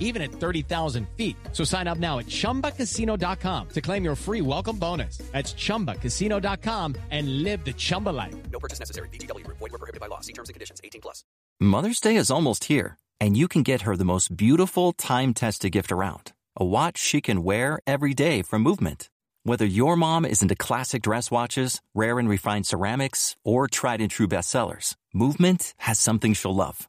even at 30,000 feet. So sign up now at ChumbaCasino.com to claim your free welcome bonus. That's ChumbaCasino.com and live the Chumba life. No purchase necessary. VGW. Void were prohibited by law. See terms and conditions. 18 plus. Mother's Day is almost here, and you can get her the most beautiful time-tested gift around. A watch she can wear every day from Movement. Whether your mom is into classic dress watches, rare and refined ceramics, or tried and true bestsellers, Movement has something she'll love.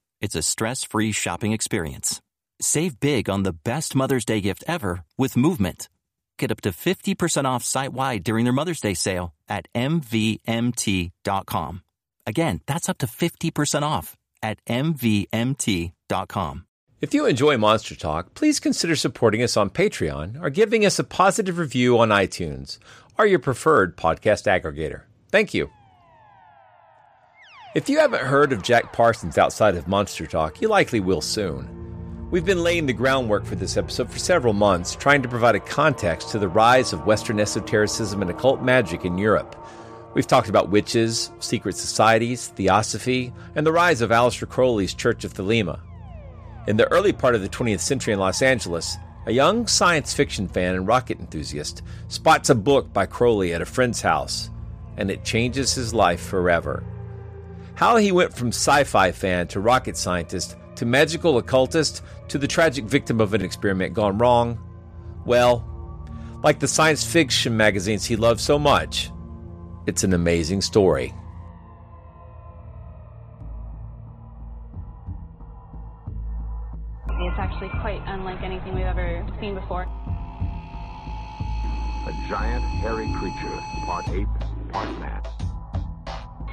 it's a stress free shopping experience. Save big on the best Mother's Day gift ever with Movement. Get up to 50% off site wide during their Mother's Day sale at MVMT.com. Again, that's up to 50% off at MVMT.com. If you enjoy Monster Talk, please consider supporting us on Patreon or giving us a positive review on iTunes or your preferred podcast aggregator. Thank you. If you haven't heard of Jack Parsons outside of Monster Talk, you likely will soon. We've been laying the groundwork for this episode for several months, trying to provide a context to the rise of Western esotericism and occult magic in Europe. We've talked about witches, secret societies, theosophy, and the rise of Aleister Crowley's Church of Thelema. In the early part of the 20th century in Los Angeles, a young science fiction fan and rocket enthusiast spots a book by Crowley at a friend's house, and it changes his life forever. How he went from sci fi fan to rocket scientist to magical occultist to the tragic victim of an experiment gone wrong, well, like the science fiction magazines he loved so much, it's an amazing story. It's actually quite unlike anything we've ever seen before. A giant, hairy creature, part ape, part man.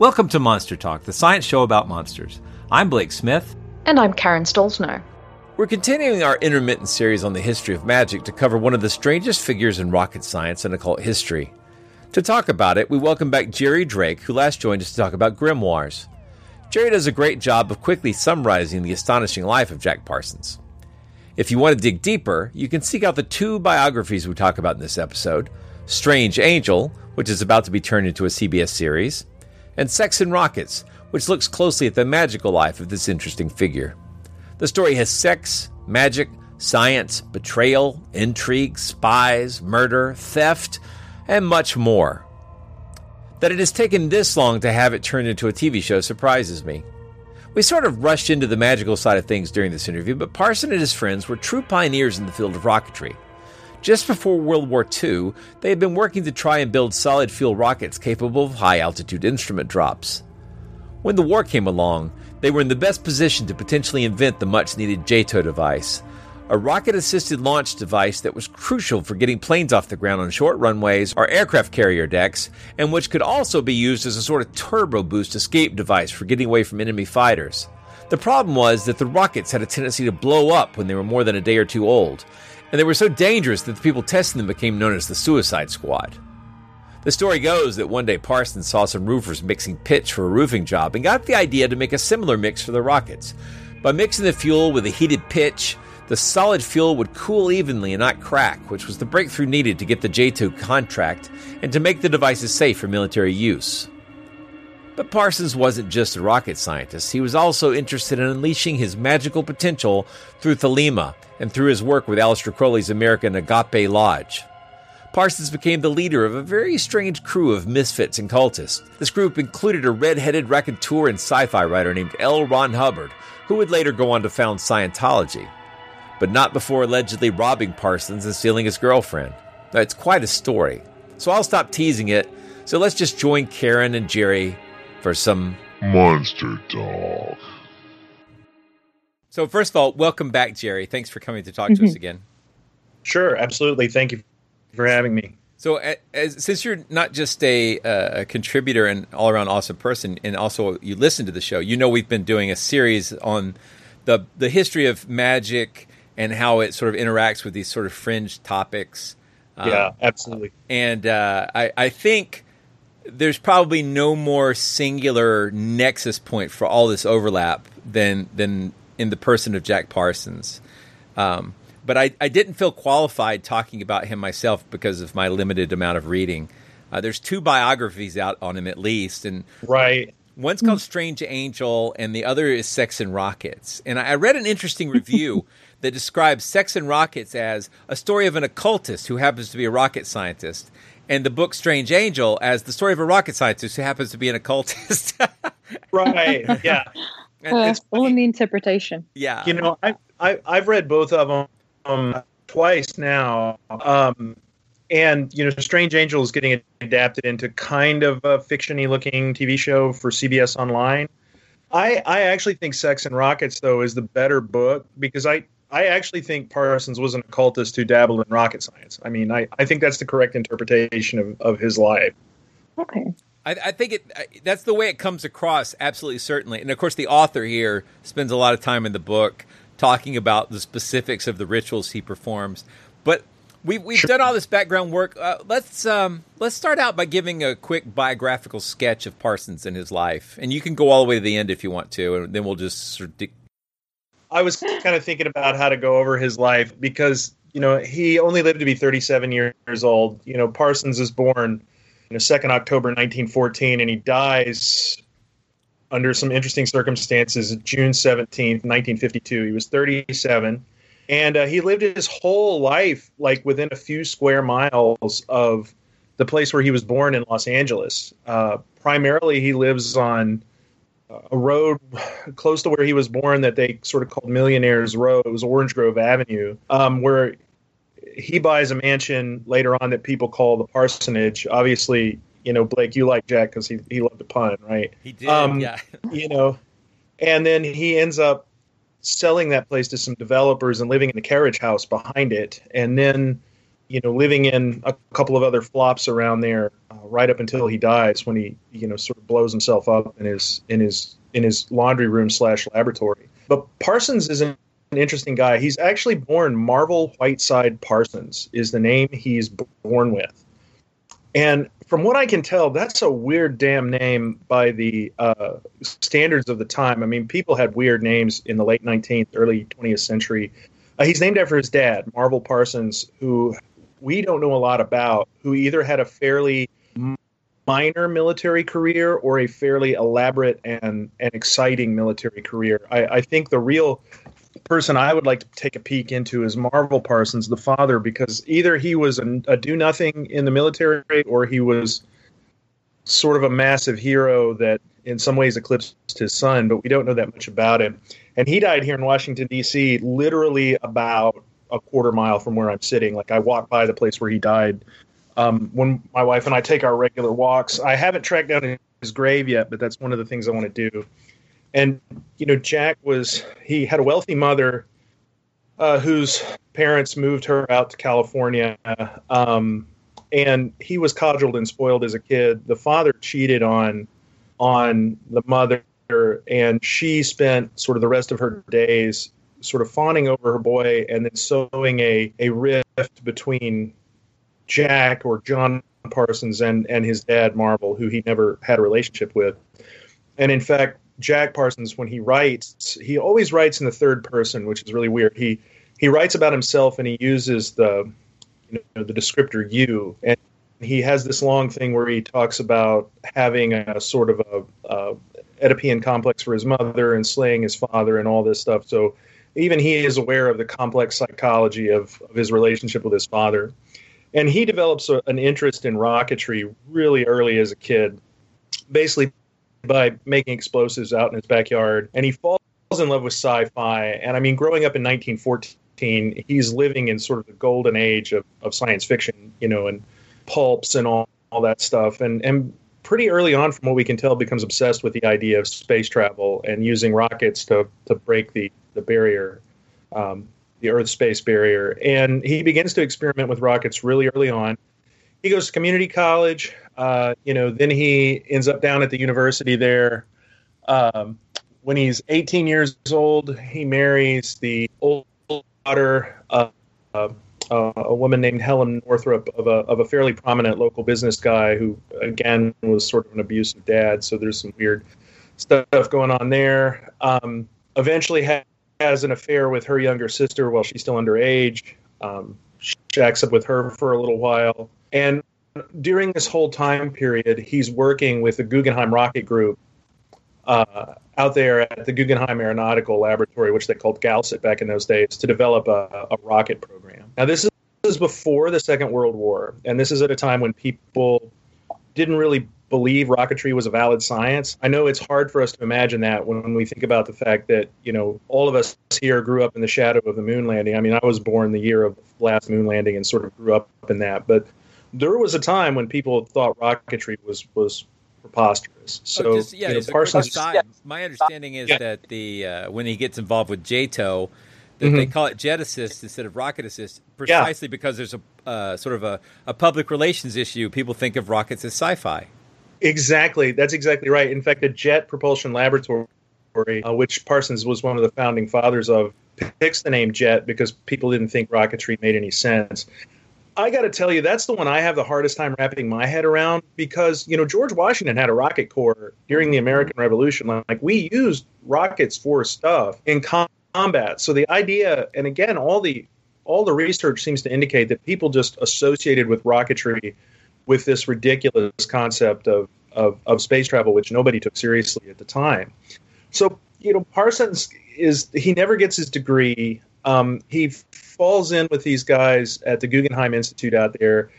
Welcome to Monster Talk, the science show about monsters. I'm Blake Smith. And I'm Karen Stollznow. We're continuing our intermittent series on the history of magic to cover one of the strangest figures in rocket science and occult history. To talk about it, we welcome back Jerry Drake, who last joined us to talk about grimoires. Jerry does a great job of quickly summarizing the astonishing life of Jack Parsons. If you want to dig deeper, you can seek out the two biographies we talk about in this episode Strange Angel, which is about to be turned into a CBS series, and Sex and Rockets, which looks closely at the magical life of this interesting figure. The story has sex, magic, science, betrayal, intrigue, spies, murder, theft, and much more. That it has taken this long to have it turned into a TV show surprises me. We sort of rushed into the magical side of things during this interview, but Parson and his friends were true pioneers in the field of rocketry. Just before World War II, they had been working to try and build solid fuel rockets capable of high altitude instrument drops. When the war came along, they were in the best position to potentially invent the much needed JATO device, a rocket assisted launch device that was crucial for getting planes off the ground on short runways or aircraft carrier decks, and which could also be used as a sort of turbo boost escape device for getting away from enemy fighters. The problem was that the rockets had a tendency to blow up when they were more than a day or two old, and they were so dangerous that the people testing them became known as the Suicide Squad. The story goes that one day Parsons saw some roofers mixing pitch for a roofing job and got the idea to make a similar mix for the rockets. By mixing the fuel with the heated pitch, The solid fuel would cool evenly and not crack, which was the breakthrough needed to get the JATO contract and to make the devices safe for military use. But Parsons wasn't just a rocket scientist, he was also interested in unleashing his magical potential through Thelema and through his work with Aleister Crowley's American Agape Lodge. Parsons became the leader of a very strange crew of misfits and cultists. This group included a red headed raconteur and sci fi writer named L. Ron Hubbard, who would later go on to found Scientology, but not before allegedly robbing Parsons and stealing his girlfriend. Now, it's quite a story, so I'll stop teasing it. So let's just join Karen and Jerry for some Monster Talk. So, first of all, welcome back, Jerry. Thanks for coming to talk to us again. Sure, absolutely. Thank you for having me. So, as, since you're not just a, uh, a contributor and all around awesome person, and also you listen to the show, you know we've been doing a series on the the history of magic and how it sort of interacts with these sort of fringe topics. Yeah, absolutely. And uh, I, I think there's probably no more singular nexus point for all this overlap than than in the person of Jack Parsons. Um, but I, I didn't feel qualified talking about him myself because of my limited amount of reading. Uh, there's two biographies out on him at least, and right. One's called Strange Angel, and the other is Sex and Rockets. And I read an interesting review that describes Sex and Rockets as a story of an occultist who happens to be a rocket scientist, and the book Strange Angel as the story of a rocket scientist who happens to be an occultist. right. Yeah. And uh, all in the interpretation. Yeah. You know, I, I I've read both of them um, twice now. Um, and you know, Strange Angel is getting adapted into kind of a fictiony looking TV show for CBS Online. I I actually think Sex and Rockets though is the better book because I I actually think Parsons was an occultist who dabbled in rocket science. I mean, I, I think that's the correct interpretation of, of his life. Okay. I, I think it that's the way it comes across, absolutely certainly. And of course, the author here spends a lot of time in the book talking about the specifics of the rituals he performs. But we've we've sure. done all this background work. Uh, let's um, let's start out by giving a quick biographical sketch of Parsons and his life, and you can go all the way to the end if you want to, and then we'll just sort of. I was kind of thinking about how to go over his life because you know he only lived to be 37 years old. You know, Parsons is born you know, 2nd October 1914, and he dies under some interesting circumstances June 17th, 1952. He was 37. And uh, he lived his whole life like within a few square miles of the place where he was born in Los Angeles. Uh, primarily, he lives on a road close to where he was born that they sort of called Millionaires Row. It was Orange Grove Avenue, um, where he buys a mansion later on that people call the parsonage. Obviously, you know, Blake, you like Jack because he, he loved to pun, right? He did, um, yeah. you know, and then he ends up selling that place to some developers and living in the carriage house behind it. And then, you know, living in a couple of other flops around there uh, right up until he dies when he, you know, sort of blows himself up in his, in his, in his laundry room slash laboratory. But Parsons is an an interesting guy. He's actually born Marvel Whiteside Parsons is the name he's born with. And from what I can tell, that's a weird damn name by the uh, standards of the time. I mean, people had weird names in the late 19th, early 20th century. Uh, he's named after his dad, Marvel Parsons, who we don't know a lot about, who either had a fairly minor military career or a fairly elaborate and, and exciting military career. I, I think the real person I would like to take a peek into is Marvel Parsons, the father, because either he was a, a do nothing in the military or he was sort of a massive hero that in some ways eclipsed his son, but we don't know that much about him. And he died here in Washington, D.C., literally about a quarter mile from where I'm sitting. Like I walked by the place where he died. Um, when my wife and I take our regular walks, I haven't tracked down his grave yet, but that's one of the things I want to do and you know jack was he had a wealthy mother uh, whose parents moved her out to california um, and he was coddled and spoiled as a kid. The father cheated on on the mother and she spent sort of the rest of her days sort of fawning over her boy and then sowing a, a rift between jack or john parsons and, and his dad marvel who he never had a relationship with. And in fact Jack Parsons, when he writes, he always writes in the third person, which is really weird. He he writes about himself and he uses the you know the descriptor you and he has this long thing where he talks about having a sort of a, a complex for his mother and slaying his father and all this stuff. So even he is aware of the complex psychology of, of his relationship with his father. And he develops a, an interest in rocketry really early as a kid, basically by making explosives out in his backyard. And he falls in love with sci fi. And I mean, growing up in 1914, he's living in sort of the golden age of, of science fiction, you know, and pulps and all, all that stuff. And, and pretty early on, from what we can tell, becomes obsessed with the idea of space travel and using rockets to, to break the, the barrier, um, the Earth space barrier. And he begins to experiment with rockets really early on. He goes to community college. Uh, you know, then he ends up down at the university there. Um, when he's 18 years old, he marries the old daughter of uh, a woman named Helen Northrup of a, of a fairly prominent local business guy who, again, was sort of an abusive dad. So there's some weird stuff going on there. Um, eventually ha- has an affair with her younger sister while she's still underage. Um, shacks up with her for a little while. And during this whole time period, he's working with the Guggenheim Rocket Group uh, out there at the Guggenheim Aeronautical Laboratory, which they called GALCIT back in those days, to develop a, a rocket program. Now, this is before the Second World War, and this is at a time when people didn't really believe rocketry was a valid science. I know it's hard for us to imagine that when we think about the fact that, you know, all of us here grew up in the shadow of the moon landing. I mean, I was born the year of the last moon landing and sort of grew up in that. But there was a time when people thought rocketry was was preposterous. So oh, just, yeah, you know, Parsons. Aside, my understanding is yeah. that the uh, when he gets involved with JATO, that mm-hmm. they call it jet assist instead of rocket assist, precisely yeah. because there's a uh, sort of a, a public relations issue. People think of rockets as sci-fi. Exactly, that's exactly right. In fact, the Jet Propulsion Laboratory, uh, which Parsons was one of the founding fathers of, picks the name Jet because people didn't think rocketry made any sense. I got to tell you, that's the one I have the hardest time wrapping my head around because, you know, George Washington had a rocket corps during the American Revolution. Like, we used rockets for stuff in combat. So the idea, and again, all the all the research seems to indicate that people just associated with rocketry with this ridiculous concept of, of, of space travel, which nobody took seriously at the time. So, you know, Parsons is, he never gets his degree. Um, he falls in with these guys at the Guggenheim Institute out there.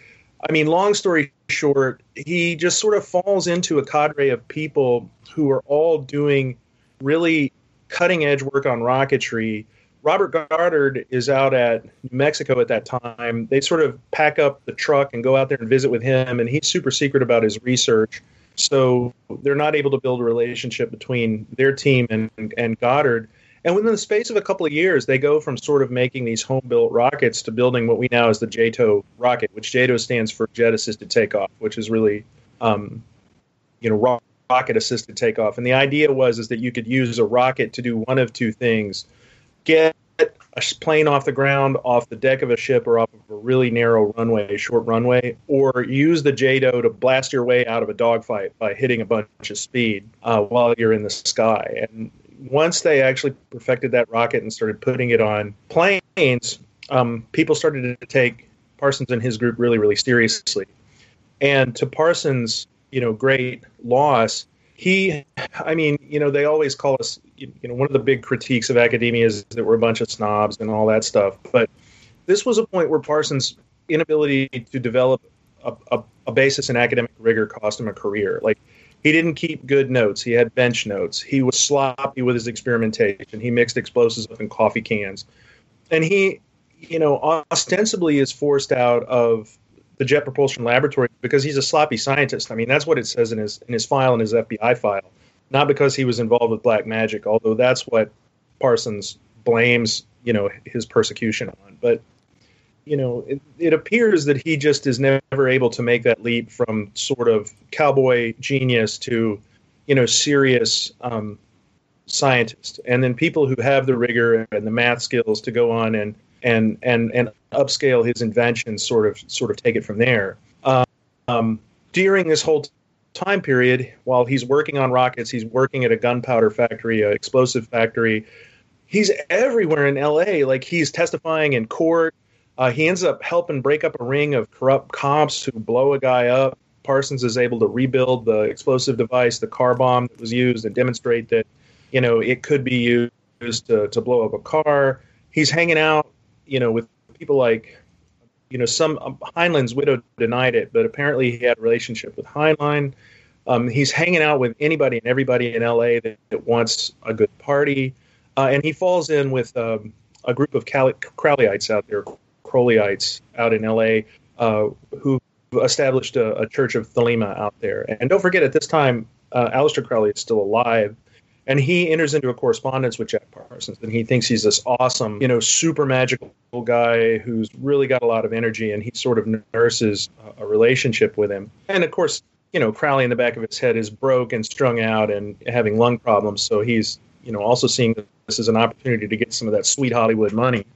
I mean, long story short, he just sort of falls into a cadre of people who are all doing really cutting edge work on rocketry. Robert Goddard is out at New Mexico at that time. They sort of pack up the truck and go out there and visit with him, and he's super secret about his research. So they're not able to build a relationship between their team and, and Goddard. And within the space of a couple of years, they go from sort of making these home built rockets to building what we now is the JATO rocket, which JATO stands for Jet Assisted Takeoff, which is really, um, you know, rocket assisted takeoff. And the idea was is that you could use a rocket to do one of two things: get a plane off the ground, off the deck of a ship, or off of a really narrow runway, short runway, or use the JATO to blast your way out of a dogfight by hitting a bunch of speed uh, while you're in the sky. And once they actually perfected that rocket and started putting it on planes, um, people started to take Parsons and his group really, really seriously. And to Parsons' you know great loss, he, I mean, you know, they always call us, you know, one of the big critiques of academia is that we're a bunch of snobs and all that stuff. But this was a point where Parsons' inability to develop a, a, a basis in academic rigor cost him a career. Like he didn't keep good notes. He had bench notes. He was sloppy with his experimentation. He mixed explosives up in coffee cans. And he, you know, ostensibly is forced out of the Jet Propulsion Laboratory because he's a sloppy scientist. I mean, that's what it says in his in his file in his FBI file. Not because he was involved with black magic, although that's what Parsons blames, you know, his persecution on. But you know, it, it, appears that he just is never able to make that leap from sort of cowboy genius to, you know, serious um, scientist. And then people who have the rigor and the math skills to go on and and and and upscale his inventions, sort of sort of take it from there. Um, during this whole time period, while he's working on rockets, he's working at a gunpowder factory, an explosive factory he's everywhere in L.A. Like he's testifying in court. Uh, he ends up helping break up a ring of corrupt cops who blow a guy up. Parsons is able to rebuild the explosive device, the car bomb that was used, and demonstrate that you know it could be used to, to blow up a car. He's hanging out, you know, with people like you know, some um, Heinlein's widow denied it, but apparently he had a relationship with Heinlein. Um, he's hanging out with anybody and everybody in LA that, that wants a good party, uh, and he falls in with um, a group of Cali- Crowleyites out there, Crowleyites out in LA, uh, who established a, a, church of Thelema out there. And don't forget, at this time, uh, Aleister Crowley is still alive and he enters into a correspondence with Jack Parsons, and he thinks he's this awesome, you know, super magical guy who's really got a lot of energy, and he sort of nurses a relationship with him. And of course, you know, Crowley in the back of his head is broke and strung out and having lung problems, so he's, you know, also seeing this as an opportunity to get some of that sweet Hollywood money.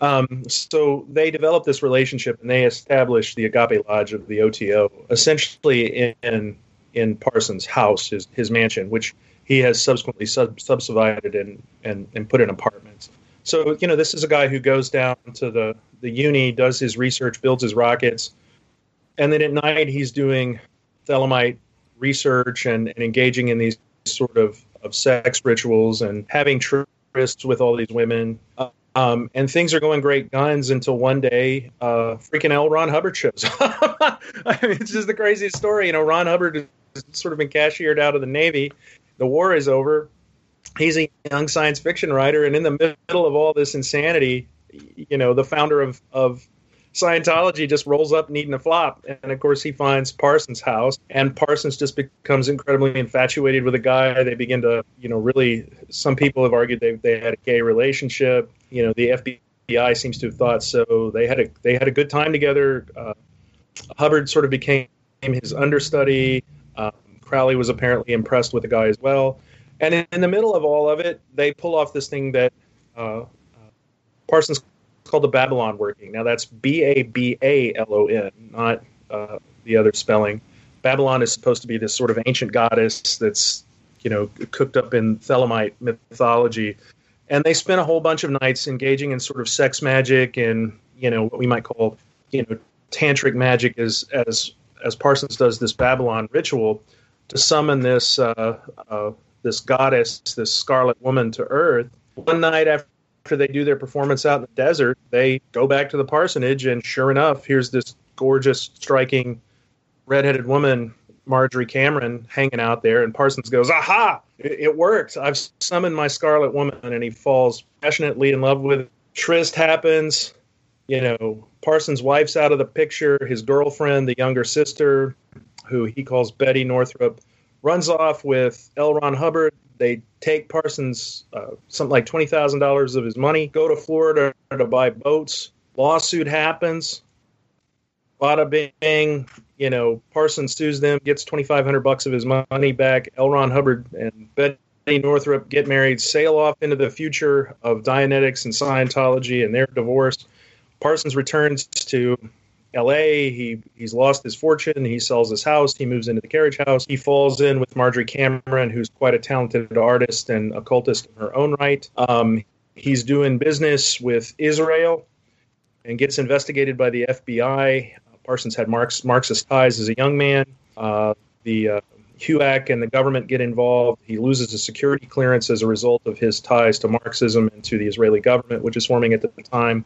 Um, so they develop this relationship and they establish the Agape Lodge of the OTO, essentially in in Parsons' house, his his mansion, which he has subsequently sub- subdivided and, and, and put in apartments. So, you know, this is a guy who goes down to the, the uni, does his research, builds his rockets, and then at night he's doing Thelemite research and, and engaging in these sort of, of sex rituals and having trysts with all these women. Um, and things are going great guns until one day, uh, freaking L. Ron Hubbard shows up. I mean, it's just the craziest story. You know, Ron Hubbard has sort of been cashiered out of the Navy the war is over. He's a young science fiction writer, and in the middle of all this insanity, you know, the founder of, of Scientology just rolls up needing a flop. And of course, he finds Parsons' house, and Parsons just becomes incredibly infatuated with a guy. They begin to, you know, really, some people have argued they, they had a gay relationship. You know, the FBI seems to have thought so. They had a, they had a good time together. Uh, Hubbard sort of became his understudy. Uh, Crowley was apparently impressed with the guy as well. And in, in the middle of all of it, they pull off this thing that uh, uh, Parsons called the Babalon working. Now that's B A B A L O N, not uh, the other spelling. Babalon is supposed to be this sort of ancient goddess that's you know cooked up in Thelemite mythology, and they spent a whole bunch of nights engaging in sort of sex magic and you know what we might call you know tantric magic as as as Parsons does this Babalon ritual to summon this uh, uh, this goddess, this Scarlet Woman, to Earth. One night after they do their performance out in the desert, they go back to the parsonage, and sure enough, here's this gorgeous, striking, redheaded woman, Marjorie Cameron, hanging out there. And Parsons goes, "Aha! It, it worked! I've summoned my Scarlet Woman." And he falls passionately in love with. Tryst happens. You know, Parsons' wife's out of the picture. His girlfriend, the younger sister, who he calls Betty Northrup, runs off with L. Ron Hubbard. They take Parsons uh, something like twenty thousand dollars of his money, go to Florida to buy boats. Lawsuit happens. Bada bing, you know, Parsons sues them, gets twenty five hundred bucks of his money back. L. Ron Hubbard and Betty Northrup get married, sail off into the future of Dianetics and Scientology, and their divorce. Parsons returns to L.A. He he's lost his fortune. He sells his house. He moves into the carriage house. He falls in with Marjorie Cameron, who's quite a talented artist and occultist in her own right. Um, he's doing business with Israel and gets investigated by the FBI. Parsons had Marx, Marxist ties as a young man. Uh, the uh, HUAC and the government get involved. He loses his security clearance as a result of his ties to Marxism and to the Israeli government, which is forming at the time.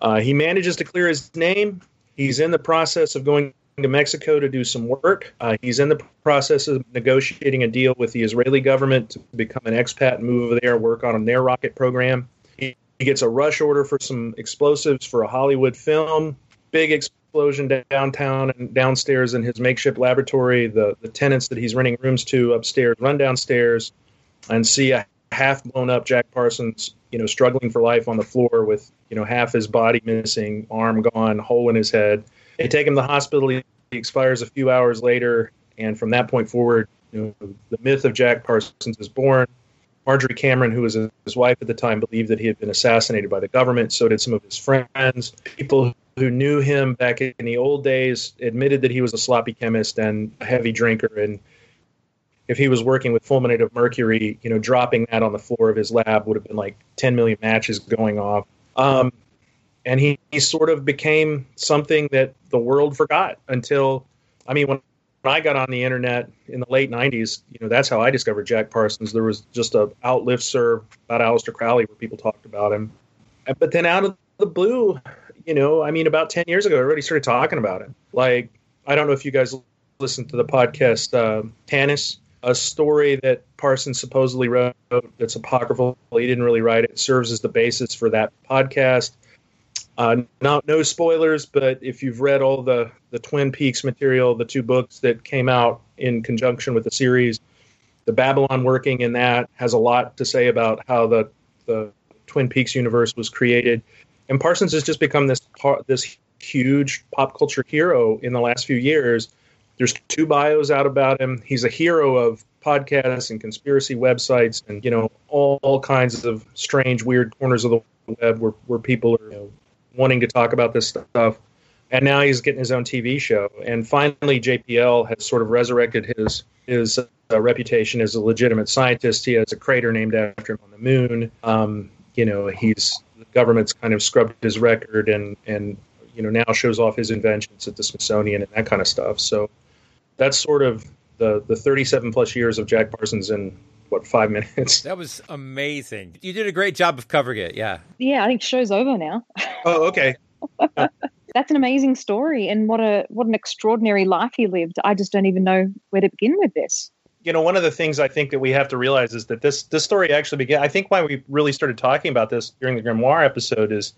Uh, he manages to clear his name. He's in the process of going to Mexico to do some work. Uh, he's in the process of negotiating a deal with the Israeli government to become an expat and move over there, work on their rocket program. He, he gets a rush order for some explosives for a Hollywood film. Big explosion downtown and downstairs in his makeshift laboratory. The, the tenants that he's renting rooms to upstairs run downstairs and see a half blown up Jack Parsons, you know, struggling for life on the floor with, you know, half his body missing, arm gone, hole in his head. They take him to the hospital. He expires a few hours later. And from that point forward, you know, the myth of Jack Parsons is born. Marjorie Cameron, who was his wife at the time, believed that he had been assassinated by the government. So did some of his friends. People who knew him back in the old days admitted that he was a sloppy chemist and a heavy drinker. And if he was working with fulminate of mercury, you know, dropping that on the floor of his lab would have been like 10 million matches going off. Um, and he, he sort of became something that the world forgot until, I mean, when I got on the internet in the late 90s, you know, that's how I discovered Jack Parsons. There was just a outlift serve about Aleister Crowley where people talked about him. But then out of the blue, you know, I mean, about 10 years ago, I already started talking about it. Like, I don't know if you guys listened to the podcast, uh, Tanis, a story that Parsons supposedly wrote that's apocryphal. He didn't really write it. it serves as the basis for that podcast. Uh, not no spoilers, but if you've read all the the Twin Peaks material, the two books that came out in conjunction with the series, the Babalon working in that has a lot to say about how the the Twin Peaks universe was created, and Parsons has just become this this huge pop culture hero in the last few years. There's two bios out about him. He's a hero of podcasts and conspiracy websites, and you know all, all kinds of strange, weird corners of the web where where people are you know, wanting to talk about this stuff. And now he's getting his own TV show. And finally, JPL has sort of resurrected his his uh, reputation as a legitimate scientist. He has a crater named after him on the moon. Um, you know, he's the government's kind of scrubbed his record and and you know now shows off his inventions at the Smithsonian and that kind of stuff. So that's sort of the the 37 plus years of Jack Parsons in what five minutes. That was amazing. You did a great job of covering it. Yeah. Yeah, I think show's over now. Oh, okay. That's an amazing story, and what a what an extraordinary life he lived. I just don't even know where to begin with this. You know, one of the things I think that we have to realize is that this this story actually began. I think why we really started talking about this during the grimoire episode is,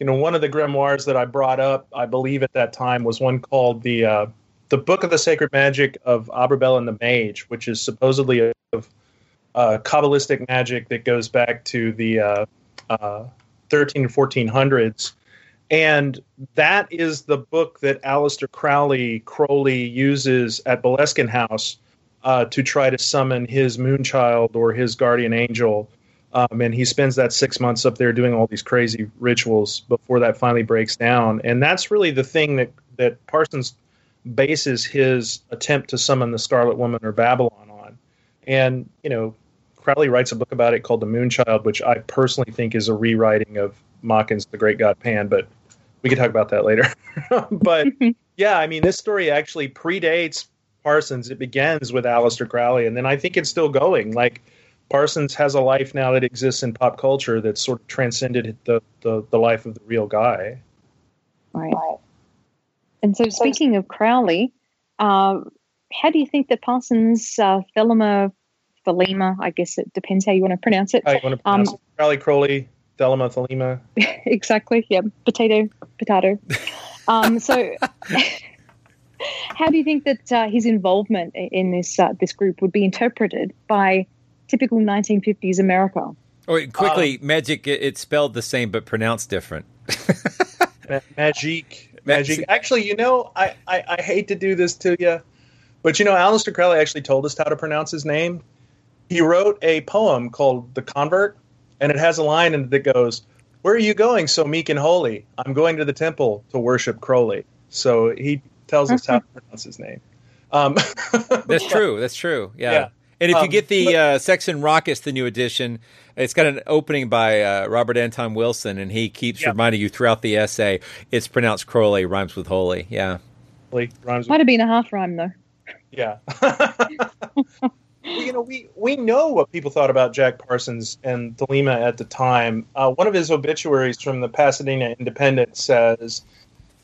you know, one of the grimoires that I brought up, I believe at that time, was one called the uh, the Book of the Sacred Magic of Abramelin the Mage, which is supposedly of uh, Kabbalistic magic that goes back to the uh, uh, 13 and 1400s. And that is the book that Aleister Crowley Crowley uses at Boleskine House uh, to try to summon his moonchild or his guardian angel. Um, and he spends that six months up there doing all these crazy rituals before that finally breaks down. And that's really the thing that, that Parsons bases his attempt to summon the Scarlet Woman or Babalon on. And, you know, Crowley writes a book about it called The Moonchild, which I personally think is a rewriting of Machen's The Great God Pan, but we could talk about that later. but yeah, I mean, this story actually predates Parsons. It begins with Aleister Crowley, and then I think it's still going. Like Parsons has a life now that exists in pop culture that's sort of transcended the, the, the life of the real guy. Right. And so, speaking of Crowley, uh, how do you think that Parsons, uh, Thelema, Thelema, I guess it depends how you want to pronounce it. How you want to pronounce um, it. Crowley, Crowley, Thelema, Thelema. exactly. Yeah. Potato, potato. um, so, how do you think that uh, his involvement in this uh, this group would be interpreted by typical 1950s America? Oh, wait, quickly, um, magic. It's spelled the same but pronounced different. ma- magic, magic. Actually, you know, I, I, I hate to do this to you, but you know, Aleister Crowley actually told us how to pronounce his name. He wrote a poem called "The Convert," and it has a line in it that goes, "Where are you going, so meek and holy? I'm going to the temple to worship Crowley." So he tells us how to pronounce his name. Um, That's true. That's true. Yeah. yeah. And if you um, get the uh, Sex and Rockets, the new edition, it's got an opening by uh, Robert Anton Wilson, and he keeps yeah. reminding you throughout the essay it's pronounced Crowley, rhymes with holy. Yeah. Rhymes Might have been a half rhyme, though. Yeah. you know, we we know what people thought about Jack Parsons and Thelema at the time. Uh, one of his obituaries from the Pasadena Independent says,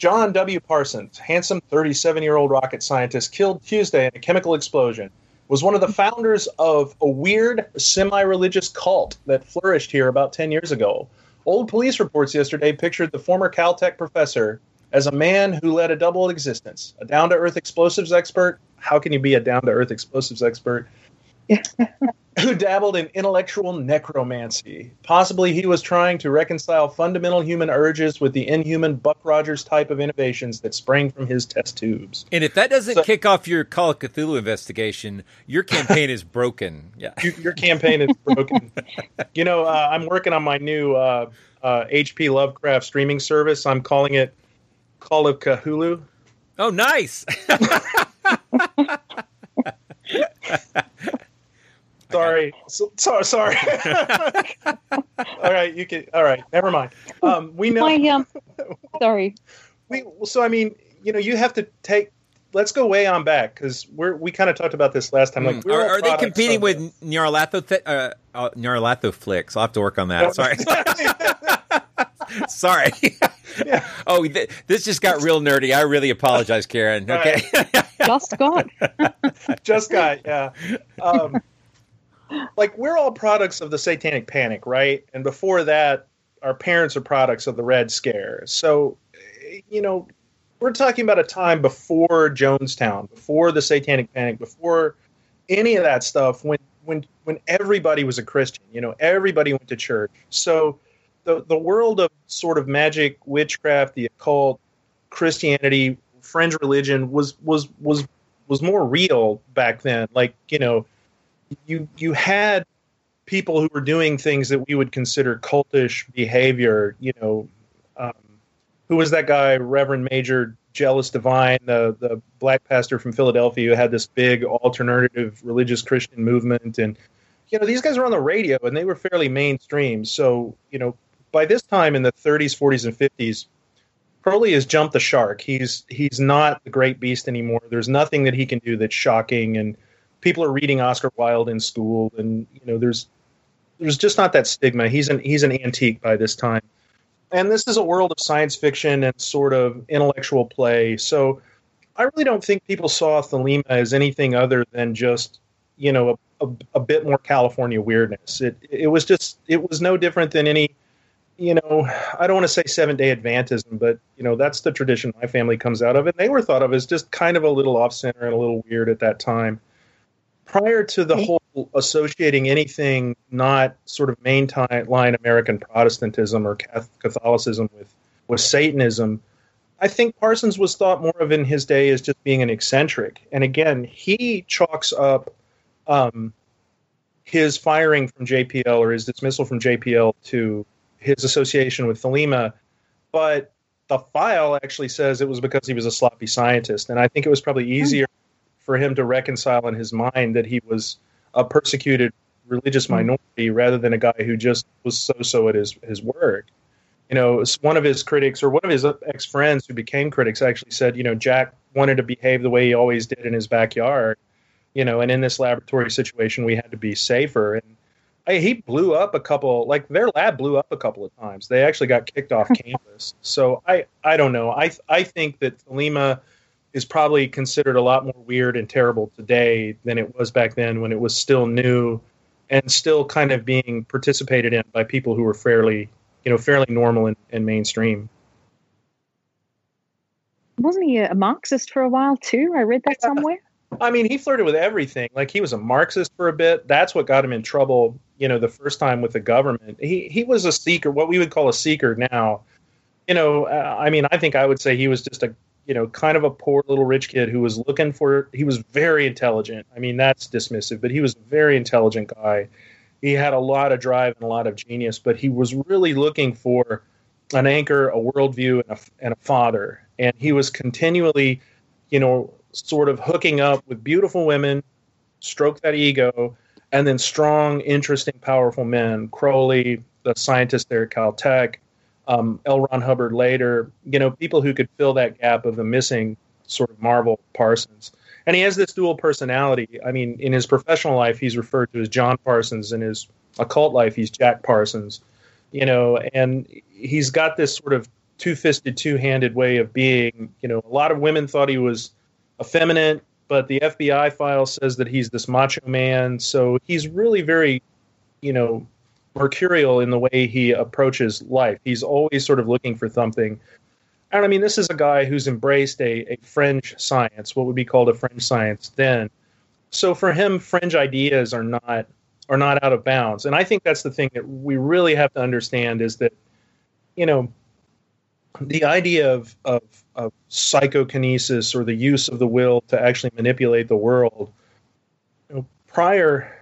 "John W. Parsons, handsome 37-year-old rocket scientist, killed Tuesday in a chemical explosion." Was one of the founders of a weird semi-religious cult that flourished here about 10 years ago. Old police reports yesterday pictured the former Caltech professor as a man who led a double existence a down to earth explosives expert. How can you be a down to earth explosives expert? who dabbled in intellectual necromancy. Possibly he was trying to reconcile fundamental human urges with the inhuman Buck Rogers type of innovations that sprang from his test tubes. And if that doesn't so, kick off your Call of Cthulhu investigation, your campaign is broken. Yeah, your, your campaign is broken. you know, uh, I'm working on my new uh, uh, HP Lovecraft streaming service. I'm calling it Call of Cthulhu. Oh, nice. sorry, so, so, sorry. all right, you can. All right, never mind. Um, we know. My, um, sorry. We so I mean, you know, you have to take. Let's go way on back because we're we kind of talked about this last time. Like, Mm. we're Are, they competing of- with Nyarlathothoth uh, uh, Nyarlathothothix? I'll have to work on that. Sorry. Sorry. Oh, th- this just got real nerdy. I really apologize, Karen. Okay. Just got. just got yeah um, like we're all products of the satanic panic right? And before that our parents are products of the red scare. So you know we're talking about a time before jonestown before the satanic panic before any of that stuff when when when everybody was a christian you know everybody went to church. So the the world of sort of magic witchcraft the occult christianity fringe religion was was was was more real back then. Like you know you you had people who were doing things that we would consider cultish behavior you know um, who was that guy reverend major jealous divine the the black pastor from philadelphia who had this big alternative religious christian movement and you know these guys were on the radio and they were fairly mainstream so you know by this time in the 30s 40s and 50s Crowley has jumped the shark. He's he's not the great beast anymore. There's nothing that he can do that's shocking, and people are reading Oscar Wilde in school, and you know there's there's just not that stigma. He's an he's an antique by this time, and this is a world of science fiction and sort of intellectual play. So I really don't think people saw Thelema as anything other than just you know a, a, a bit more California weirdness. It it was just it was no different than any you know, I don't want to say seven day Adventism, but you know, that's the tradition my family comes out of, and they were thought of as just kind of a little off center and a little weird at that time. Prior to the whole associating anything not sort of mainline American Protestantism or Catholicism with with Satanism, I think Parsons was thought more of in his day as just being an eccentric. And again, he chalks up um, his firing from JPL or his dismissal from JPL to his association with Thelema, but the file actually says it was because he was a sloppy scientist. And I think it was probably easier for him to reconcile in his mind that he was a persecuted religious hmm. minority rather than a guy who just was so so at his, his work. You know, one of his critics or one of his ex friends who became critics actually said, you know, Jack wanted to behave the way he always did in his backyard, you know, and in this laboratory situation, we had to be safer. And I, he blew up a couple like their lab blew up a couple of times they actually got kicked off campus so i i don't know i i think that thelema is probably considered a lot more weird and terrible today than it was back then when it was still new and still kind of being participated in by people who were fairly you know fairly normal and, and mainstream Wasn't he a Marxist for a while too? I read that somewhere. I mean, he flirted with everything. Like he was a Marxist for a bit. That's what got him in trouble. You know, the first time with the government. He he was a seeker, what we would call a seeker now. You know, uh, I mean, I think I would say he was just a you know kind of a poor little rich kid who was looking for. He was very intelligent. I mean, that's dismissive, but he was a very intelligent guy. He had a lot of drive and a lot of genius, but he was really looking for an anchor, a worldview, and a, and a father. And he was continually, you know, sort of hooking up with beautiful women, stroke that ego, and then strong, interesting, powerful men. Crowley, the scientist there at Caltech, um, L. Ron Hubbard later, you know, people who could fill that gap of the missing sort of Marvel Parsons. And he has this dual personality. I mean, in his professional life, he's referred to as John Parsons. In his occult life, he's Jack Parsons. You know, and he's got this sort of two-fisted, two-handed way of being. You know, a lot of women thought he was effeminate, but the FBI file says that he's this macho man. So he's really very, you know, mercurial in the way he approaches life. He's always sort of looking for something. And I mean, this is a guy who's embraced a, a fringe science, what would be called a fringe science then. So for him, fringe ideas are not are not out of bounds. And I think that's the thing that we really have to understand is that, you know, the idea of, of, of psychokinesis or the use of the will to actually manipulate the world, you know, prior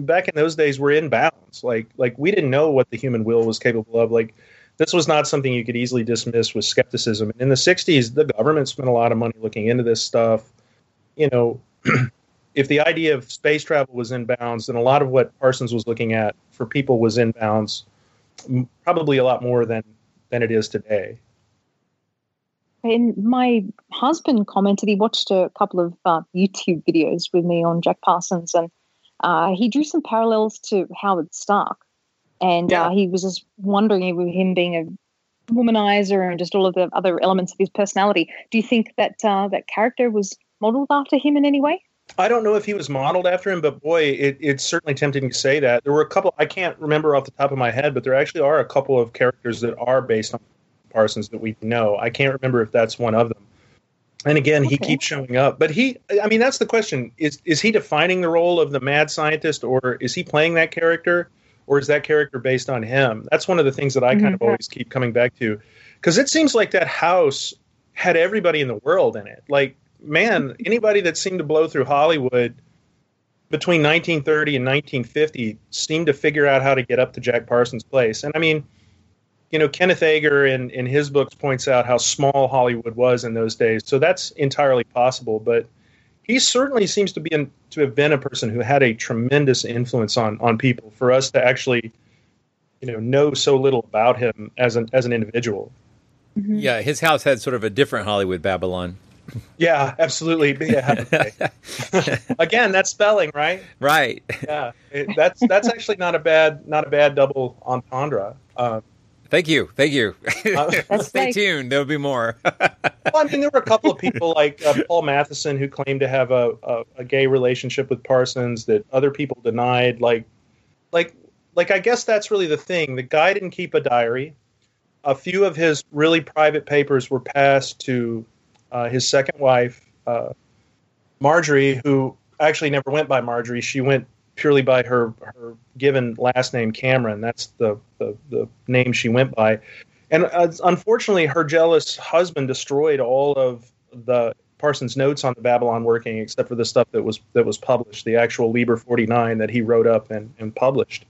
back in those days we were in bounds. Like like we didn't know what the human will was capable of. Like this was not something you could easily dismiss with skepticism. And in the '60s, the government spent a lot of money looking into this stuff. You know, if the idea of space travel was in bounds, then a lot of what Parsons was looking at for people was in bounds, probably a lot more than than it is today. And my husband commented he watched a couple of uh, YouTube videos with me on Jack Parsons, and uh, he drew some parallels to Howard Stark. And Yeah. uh, he was just wondering, with him being a womanizer and just all of the other elements of his personality, do you think that uh, that character was modeled after him in any way? I don't know if he was modeled after him, but boy, it, it's certainly tempting to say that. There were a couple, I can't remember off the top of my head, but there actually are a couple of characters that are based on Parsons that we know. I can't remember if that's one of them. And again, he keeps showing up. But he, I mean, that's the question. Is, is he defining the role of the mad scientist, or is he playing that character, or is that character based on him? That's one of the things that I kind of Mhm. always keep coming back to. Because it seems like that house had everybody in the world in it. Like, man, anybody that seemed to blow through Hollywood between 1930 and 1950 seemed to figure out how to get up to Jack Parsons' place. And I mean, you know, Kenneth Anger in, in his books points out how small Hollywood was in those days. So that's entirely possible. But he certainly seems to be in, to have been a person who had a tremendous influence on on people. For us to actually, you know, know so little about him as an as an individual. Yeah, his house had sort of a different Hollywood Babylon. Yeah, absolutely. Yeah. okay. Again, that's spelling, right? Right. Yeah, it, that's that's actually not a bad not a bad double entendre. Um, Thank you. Thank you. That's Stay like- tuned. There'll be more. well, I mean, there were a couple of people like uh, Paul Matheson who claimed to have a, a, a gay relationship with Parsons that other people denied. Like, like, like, I guess that's really the thing. The guy didn't keep a diary. A few of his really private papers were passed to uh, his second wife, uh, Marjorie, who actually never went by Marjorie. She went purely by her her given last name, Cameron. That's the the, the name she went by. And uh, unfortunately, her jealous husband destroyed all of the Parsons' notes on the Babalon working, except for the stuff that was that was published, the actual Liber 49 that he wrote up and, and published.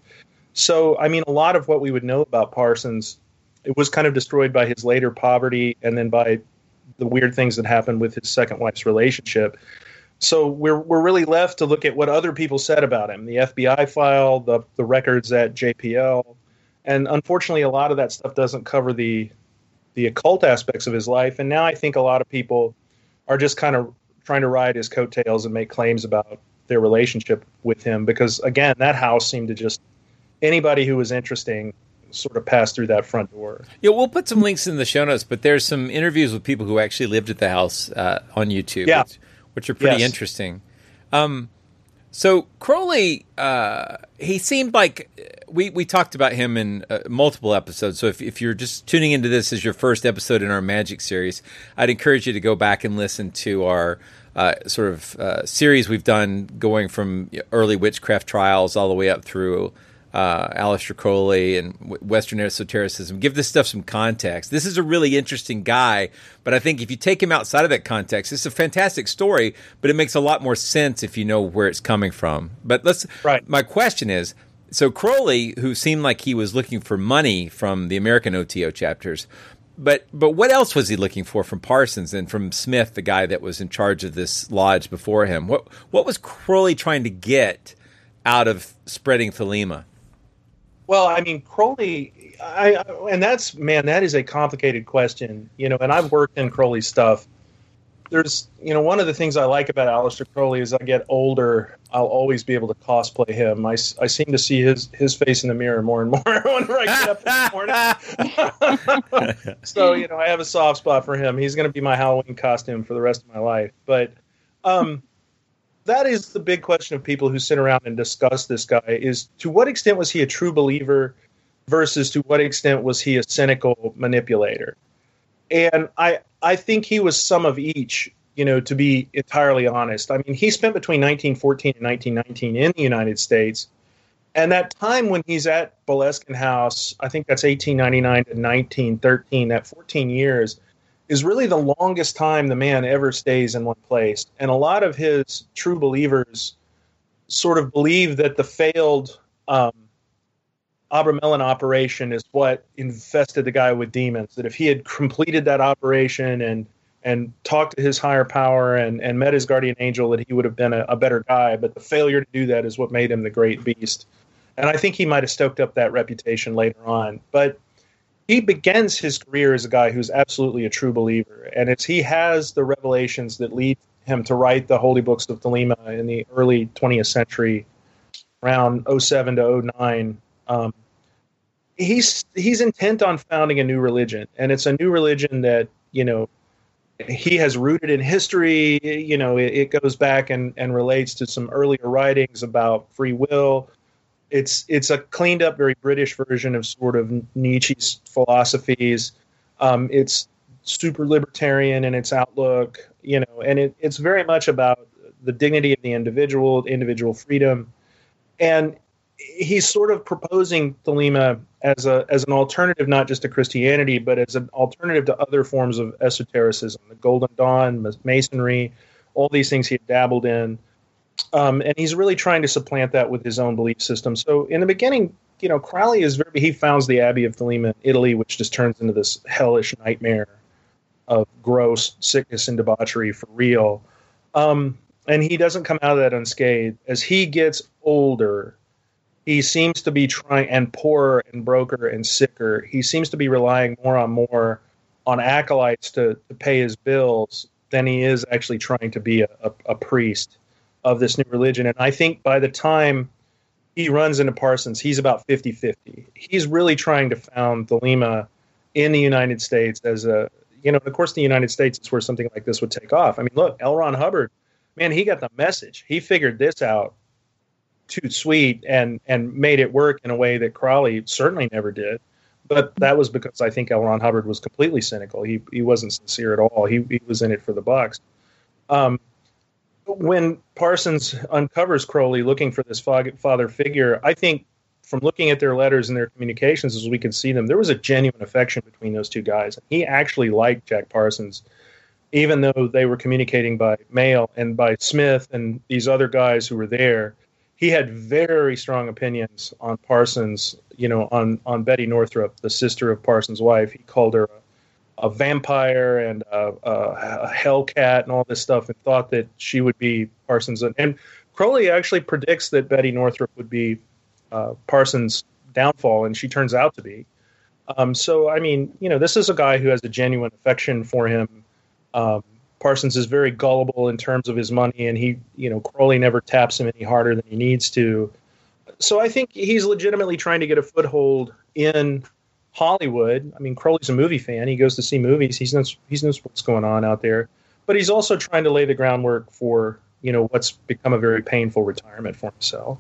So, I mean, a lot of what we would know about Parsons, it was kind of destroyed by his later poverty and then by the weird things that happened with his second wife's relationship. So we're we're really left to look at what other people said about him, the FBI file, the the records at JPL, and unfortunately, a lot of that stuff doesn't cover the the occult aspects of his life. And now I think a lot of people are just kind of trying to ride his coattails and make claims about their relationship with him because again, that house seemed to just anybody who was interesting sort of passed through that front door. Yeah, we'll put some links in the show notes, but there's some interviews with people who actually lived at the house uh, on YouTube, Yeah. Which are pretty Yes. interesting. Um, so Crowley, uh, he seemed like we we talked about him in uh, multiple episodes. So if if you're just tuning into this as your first episode in our Magic series, I'd encourage you to go back and listen to our. Uh, sort of uh, series we've done going from early witchcraft trials all the way up through uh, Aleister Crowley and Western esotericism. Give this stuff some context. This is a really interesting guy, but I think if you take him outside of that context, it's a fantastic story, but it makes a lot more sense if you know where it's coming from. But let's. Right. My question is. So Crowley, who seemed like he was looking for money from the American OTO chapters, but but what else was he looking for from Parsons and from Smith, the guy that was in charge of this lodge before him? What what was Crowley trying to get out of spreading Thelema? Well, I mean, Crowley, I, and that's man, that is a complicated question, you know. And I've worked in Crowley stuff. There's, you know, one of the things I like about Aleister Crowley is I get older, I'll always be able to cosplay him. I, I seem to see his his face in the mirror more and more whenever I get up in the morning. so, you know, I have a soft spot for him. He's going to be my Halloween costume for the rest of my life. But um, that is the big question of people who sit around and discuss this guy is to what extent was he a true believer versus to what extent was he a cynical manipulator? And i i think he was some of each you know to be entirely honest. I mean he spent between 1914 and 1919 in the united states. And that time when he's at Boleskine House, I think that's 1899 to 1913, that 14 years, is really the longest time the man ever stays in one place. And a lot of his true believers sort of believe that the failed um, Abramelin operation is what infested the guy with demons. That if he had completed that operation and and talked to his higher power and, and met his guardian angel that he would have been a, a better guy. But the failure to do that is what made him the great beast. And I think he might have stoked up that reputation later on. But he begins his career as a guy who's absolutely a true believer. And it's he has the revelations that lead him to write the holy books of Thelema in the early 20th century, around 07 to 09. Um, he's he's intent on founding a new religion, and it's a new religion that you know he has rooted in history. You know, it, it goes back and, and relates to some earlier writings about free will. It's it's a cleaned up, very British version of sort of Nietzsche's philosophies. Um, it's super libertarian in its outlook, you know, and it, it's very much about the dignity of the individual, individual freedom, and he's sort of proposing Thelema as a as an alternative, not just to Christianity, but as an alternative to other forms of esotericism, the Golden Dawn, Masonry, all these things he had dabbled in, um, and he's really trying to supplant that with his own belief system. So in the beginning, you know, Crowley is very he founds the Abbey of Thelema in Italy, which just turns into this hellish nightmare of gross sickness and debauchery for real. Um, and he doesn't come out of that unscathed. As he gets older, he seems to be trying and poorer and broker and sicker. He seems to be relying more on more on acolytes to, to pay his bills than he is actually trying to be a, a, a priest of this new religion. And I think by the time he runs into Parsons, he's about 50 50. He's really trying to found Thelema in the United States as a, you know, of course, the United States is where something like this would take off. I mean, look, L. Ron Hubbard, man, he got the message. He figured this out too sweet and and made it work in a way that Crowley certainly never did. But that was because I think L. Ron Hubbard was completely cynical. He he wasn't sincere at all. He he was in it for the bucks. Um, when Parsons uncovers Crowley looking for this father figure, I think from looking at their letters and their communications as we could see them, there was a genuine affection between those two guys. He actually liked Jack Parsons, even though they were communicating by mail and by Smith and these other guys who were there he had very strong opinions on Parsons, you know, on, on Betty Northrup, the sister of Parsons' wife. He called her a, a vampire and a, a, hellcat and all this stuff and thought that she would be Parsons. And, and Crowley actually predicts that Betty Northrup would be uh, Parsons' downfall, and she turns out to be. Um, so, I mean, you know, this is a guy who has a genuine affection for him. Um, Parsons is very gullible in terms of his money, and he, you know, Crowley never taps him any harder than he needs to. So I think he's legitimately trying to get a foothold in Hollywood. I mean, Crowley's a movie fan; he goes to see movies. He knows he knows what's going on out there, but he's also trying to lay the groundwork for you know what's become a very painful retirement for himself.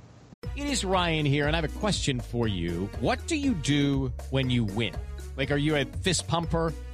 It is Ryan here, and I have a question for you. What do you do when you win? Like, are you a fist pumper?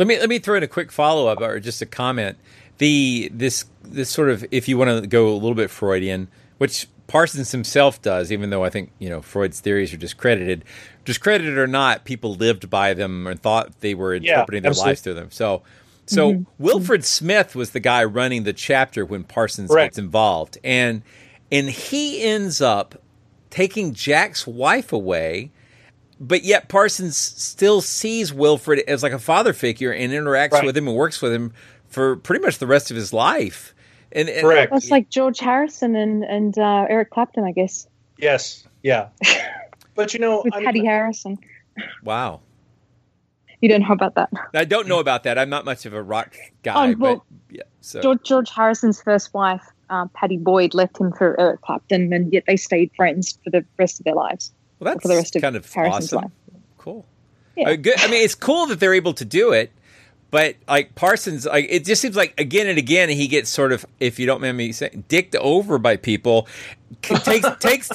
Let me let me throw in a quick follow up or just a comment. The this this sort of if you want to go a little bit Freudian, which Parsons himself does, even though I think you know Freud's theories are discredited, discredited or not, people lived by them and thought they were interpreting yeah, their lives through them. So, so mm-hmm. Wilfred Smith was the guy running the chapter when Parsons right. gets involved, and and he ends up taking Jack's wife away but yet Parsons still sees Wilfred as like a father figure and interacts right. with him and works with him for pretty much the rest of his life. And, and Correct. Well, it's like George Harrison and and uh, Eric Clapton, I guess. Yes. Yeah. But you know, with I'm, Patty Harrison. Wow. You don't know about that? I don't know about that. I'm not much of a rock guy, oh, well, but yeah. So George, George Harrison's first wife uh, Pattie Boyd left him for Eric Clapton, and yet they stayed friends for the rest of their lives. Well, that's for the rest of kind of Harrison's awesome. life. Cool. Yeah. Uh, good. I mean, it's cool that they're able to do it, but like Parsons, like it just seems like again and again he gets sort of, if you don't mind me saying, dicked over by people. takes takes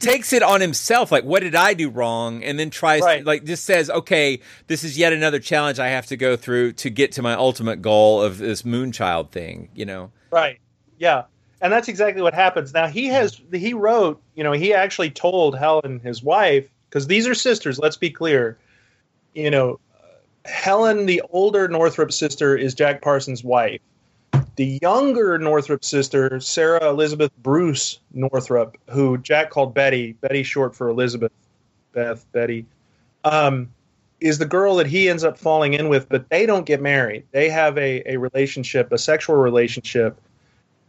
takes it on himself. Like, what did I do wrong? And then tries Right. like just says, okay, this is yet another challenge I have to go through to get to my ultimate goal of this Moonchild thing. You know. Right. Yeah. And that's exactly what happens. Now he has he wrote, you know, he actually told Helen, his wife, because these are sisters. Let's be clear. You know, Helen, the older Northrup sister, is Jack Parsons' wife. The younger Northrup sister, Sarah Elizabeth Bruce Northrup, who Jack called Betty, Betty short for Elizabeth, Beth, Betty, um, is the girl that he ends up falling in with, but they don't get married. They have a, a relationship, a sexual relationship,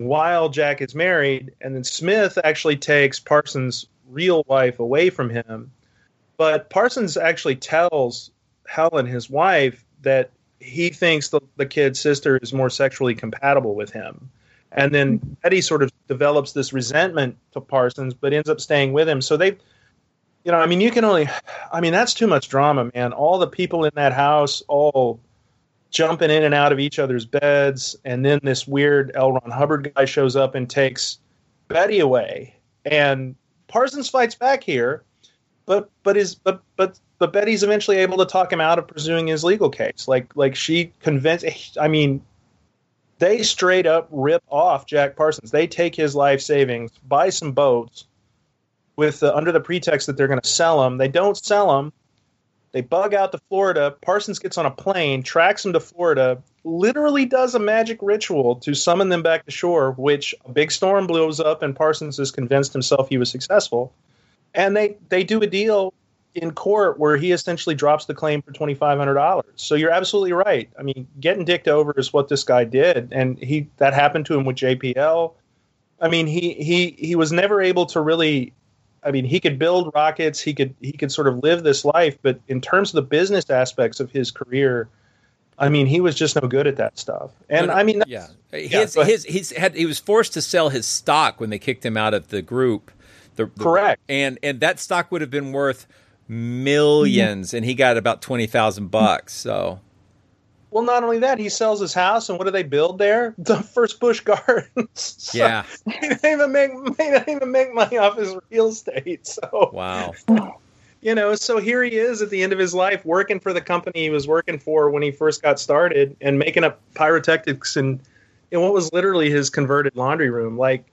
while Jack is married. And then Smith actually takes Parsons' real wife away from him. But Parsons actually tells Helen, his wife, that he thinks the, the kid's sister is more sexually compatible with him. And then Betty sort of develops this resentment to Parsons, but ends up staying with him. So they, you know, I mean, you can only, I mean, that's too much drama, man. All the people in that house, all jumping in and out of each other's beds. And then this weird L. Ron Hubbard guy shows up and takes Betty away. And Parsons fights back here, but, but is, but, but, but Betty's eventually able to talk him out of pursuing his legal case. Like, like she convinced, I mean, they straight up rip off Jack Parsons. They take his life savings, buy some boats with the, under the pretext that they're going to sell them. They don't sell them. They bug out to Florida. Parsons gets on a plane, tracks them to Florida, literally does a magic ritual to summon them back to shore, which a big storm blows up, and Parsons is convinced himself he was successful. And they, they do a deal in court where he essentially drops the claim for twenty five hundred dollars. So you're absolutely right. I mean, getting dicked over is what this guy did, and he that happened to him with JPL. I mean, he he he was never able to really. I mean, he could build rockets. He could he could sort of live this life, but in terms of the business aspects of his career, I mean, he was just no good at that stuff. And But, I mean, yeah, Yeah, his go his he's had he was forced to sell his stock when they kicked him out of the group. The, the- Correct. and and that stock would have been worth 1000000s mm-hmm. and he got about twenty thousand bucks. So Well, not only that, he sells his house, and what do they build there? The first Busch Gardens. So yeah, he didn't even make he didn't even make money off his real estate. So wow. you know, so here he is at the end of his life, working for the company he was working for when he first got started, and making up pyrotechnics and in what was literally his converted laundry room. Like,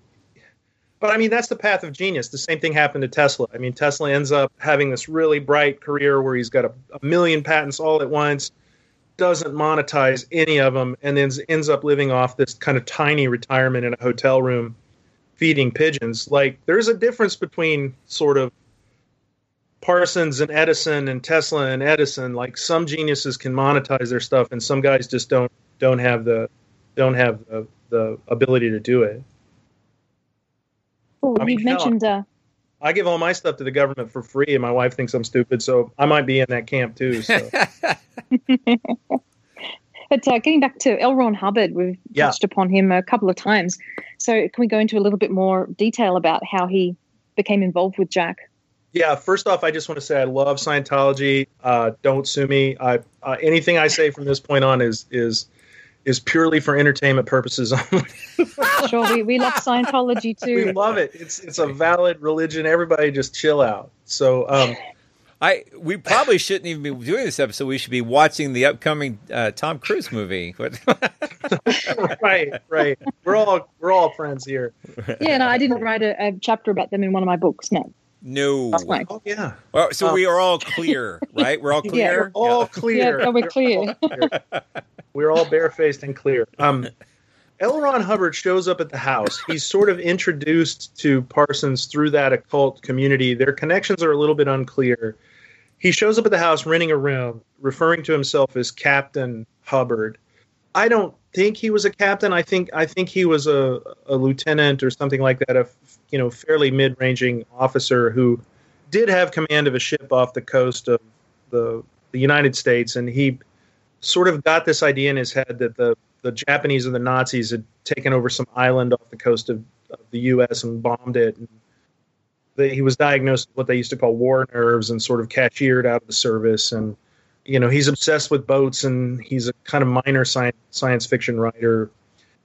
but I mean, that's the path of genius. The same thing happened to Tesla. I mean, Tesla ends up having this really bright career where he's got a, a million patents all at once, doesn't monetize any of them, and then ends up living off this kind of tiny retirement in a hotel room, feeding pigeons. Like, there's a difference between sort of Parsons and Edison and Tesla and Edison. Like, some geniuses can monetize their stuff, and some guys just don't don't have the don't have the, the ability to do it. Oh, I mean, you mentioned uh, I give all my stuff to the government for free, and my wife thinks I'm stupid, so I might be in that camp too. So. But uh, getting back to L. Ron Hubbard, we've Yeah. touched upon him a couple of times. So can we go into a little bit more detail about how he became involved with Jack? Yeah, first off, I just want to say I love Scientology. Uh, don't sue me. I, uh, anything I say from this point on is is is purely for entertainment purposes only. Sure, we, we love Scientology too. we love it. It's it's a valid religion. Everybody just chill out. So um, I we probably shouldn't even be doing this episode. We should be watching the upcoming uh, Tom Cruise movie. right, right. We're all we're all friends here. Yeah, no, I didn't write a, a chapter about them in one of my books. No. no. No. Oh yeah. Well, so Um, we are all clear, right? We're all Yeah, clear. All Yeah, clear. no, we're clear. We're all barefaced and clear. Um, L. Ron Hubbard shows up at the house. He's sort of introduced to Parsons through that occult community. Their connections are a little bit unclear. He shows up at the house renting a room, referring to himself as Captain Hubbard. I don't think he was a captain. I think I think he was a, a lieutenant or something like that, a you know fairly mid-ranging officer who did have command of a ship off the coast of the the United States, and he sort of got this idea in his head that the the Japanese and the Nazis had taken over some island off the coast of, of the U.S. and bombed it. And they, he was diagnosed with what they used to call war nerves and sort of cashiered out of the service. And you know, he's obsessed with boats and he's a kind of minor science science fiction writer.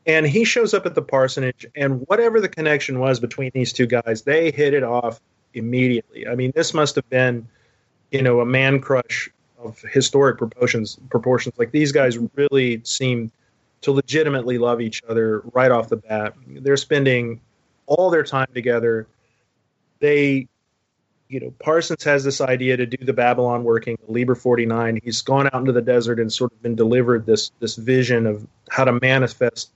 And he shows up at the parsonage, and whatever the connection was between these two guys, they hit it off immediately. I mean, this must have been, you know, a man crush of historic proportions. Proportions like these guys really seem to legitimately love each other right off the bat. They're spending all their time together. They, you know, Parsons has this idea to do the Babalon working, the Liber 49. He's gone out into the desert and sort of been delivered this this vision of how to manifest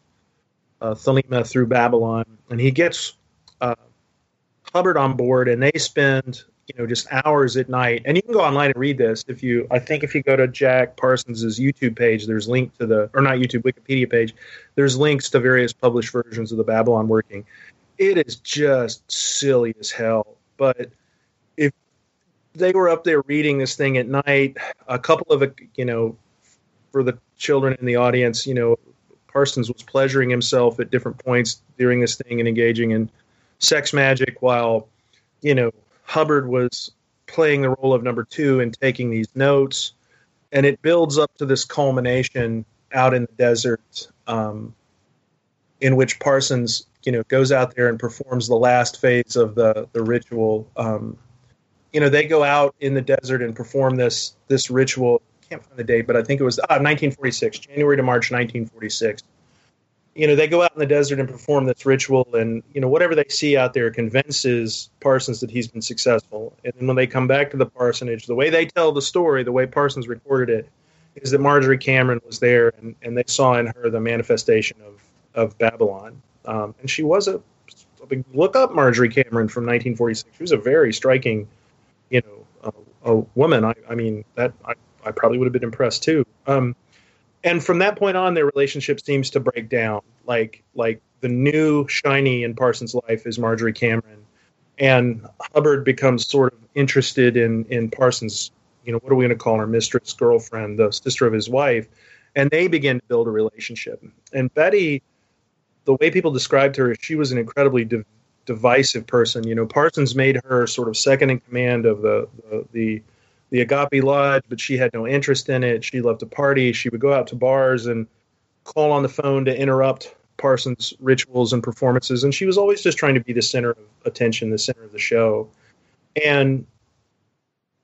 uh, Thelema through Babalon, and he gets uh, Hubbard on board, and they spend you know just hours at night. And you can go online and read this if you. I think if you go to Jack Parsons's YouTube page, there's link to the or not YouTube Wikipedia page. There's links to various published versions of the Babalon working. It is just silly as hell, but if they were up there reading this thing at night, a couple of you know, for the children in the audience, you know, Parsons was pleasuring himself at different points during this thing and engaging in sex magic while, you know, Hubbard was playing the role of number two and taking these notes. And it builds up to this culmination out in the desert um, in which Parsons, you know, goes out there and performs the last phase of the, the ritual. Um, you know, they go out in the desert and perform this this ritual I can't find the date, but I think it was ah, 1946, January to March 1946. You know, they go out in the desert and perform this ritual, and you know whatever they see out there convinces Parsons that he's been successful. And then when they come back to the parsonage, the way they tell the story, the way Parsons recorded it, is that Marjorie Cameron was there, and, and they saw in her the manifestation of of Babalon, um, and she was a, a big look up Marjorie Cameron from 1946. She was a very striking, you know, a, a woman. I, I mean that I I probably would have been impressed too. Um, and from that point on, their relationship seems to break down. Like like the new shiny in Parsons' life is Marjorie Cameron, and Hubbard becomes sort of interested in in Parsons. You know, what are we going to call her? Mistress, girlfriend, the sister of his wife, and they begin to build a relationship. And Betty, the way people described her, she was an incredibly div- divisive person. You know, Parsons made her sort of second in command of the the, the the Agape Lodge, but she had no interest in it. She loved to party. She would go out to bars and call on the phone to interrupt Parsons' rituals and performances. And she was always just trying to be the center of attention, the center of the show. And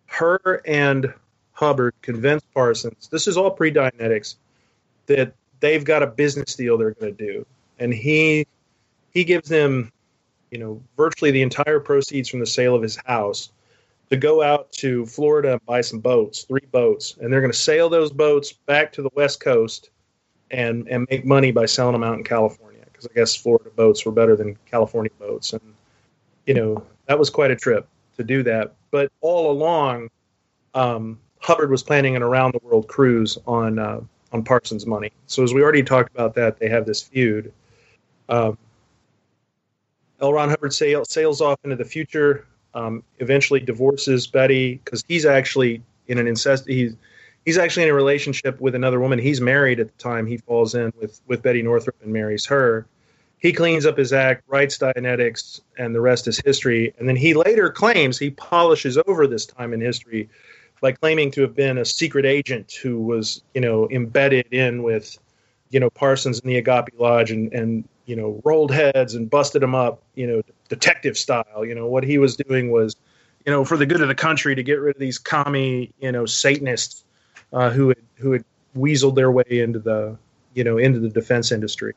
her and Hubbard convinced Parsons, this is all pre Dianetics, that they've got a business deal they're going to do. And he he gives them, you know, virtually the entire proceeds from the sale of his house to go out to Florida and buy some boats, three boats, and they're going to sail those boats back to the West Coast and and make money by selling them out in California because I guess Florida boats were better than California boats, and you know that was quite a trip to do that. But all along, um, Hubbard was planning an around the world cruise on uh, on Parsons' money. So as we already talked about that, they have this feud. Um, L. Ron Hubbard sail, sails off into the future um, eventually divorces Betty because he's actually in an incest. He's he's actually in a relationship with another woman. He's married at the time he falls in with with Betty Northrup and marries her. He cleans up his act, writes Dianetics, and the rest is history. And then he later claims he polishes over this time in history by claiming to have been a secret agent who was, you know, embedded in with, you know, Parsons and the Agape Lodge and, and you know, rolled heads and busted them up, you know, detective style. You know, what he was doing was, you know, for the good of the country to get rid of these commie, you know, Satanists uh, who had who had weaseled their way into the, you know, into the defense industry.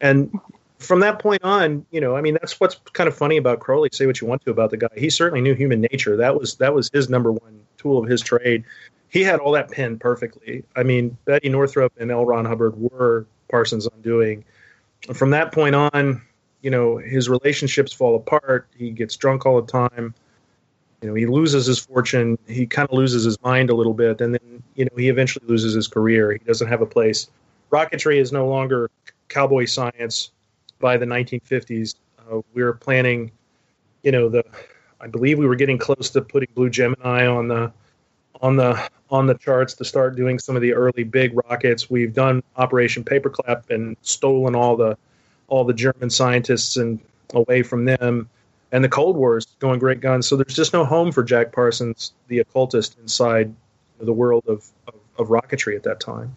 And from that point on, you know, I mean, that's what's kind of funny about Crowley. Say what you want to about the guy. He certainly knew human nature. That was that was his number one tool of his trade. He had all that pinned perfectly. I mean, Betty Northrup and L. Ron Hubbard were Parsons' undoing from that point on, you know, his relationships fall apart. He gets drunk all the time. You know, he loses his fortune. He kind of loses his mind a little bit, and then you know he eventually loses his career. He doesn't have a place. Rocketry is no longer cowboy science by the 1950s. Uh, we were planning, you know, the I believe we were getting close to putting Blue Gemini on the on the on the charts to start doing some of the early big rockets. We've done Operation Paperclip and stolen all the all the German scientists and away from them. And the Cold War is going great guns. So there's just no home for Jack Parsons, the occultist, inside the world of, of, of rocketry at that time.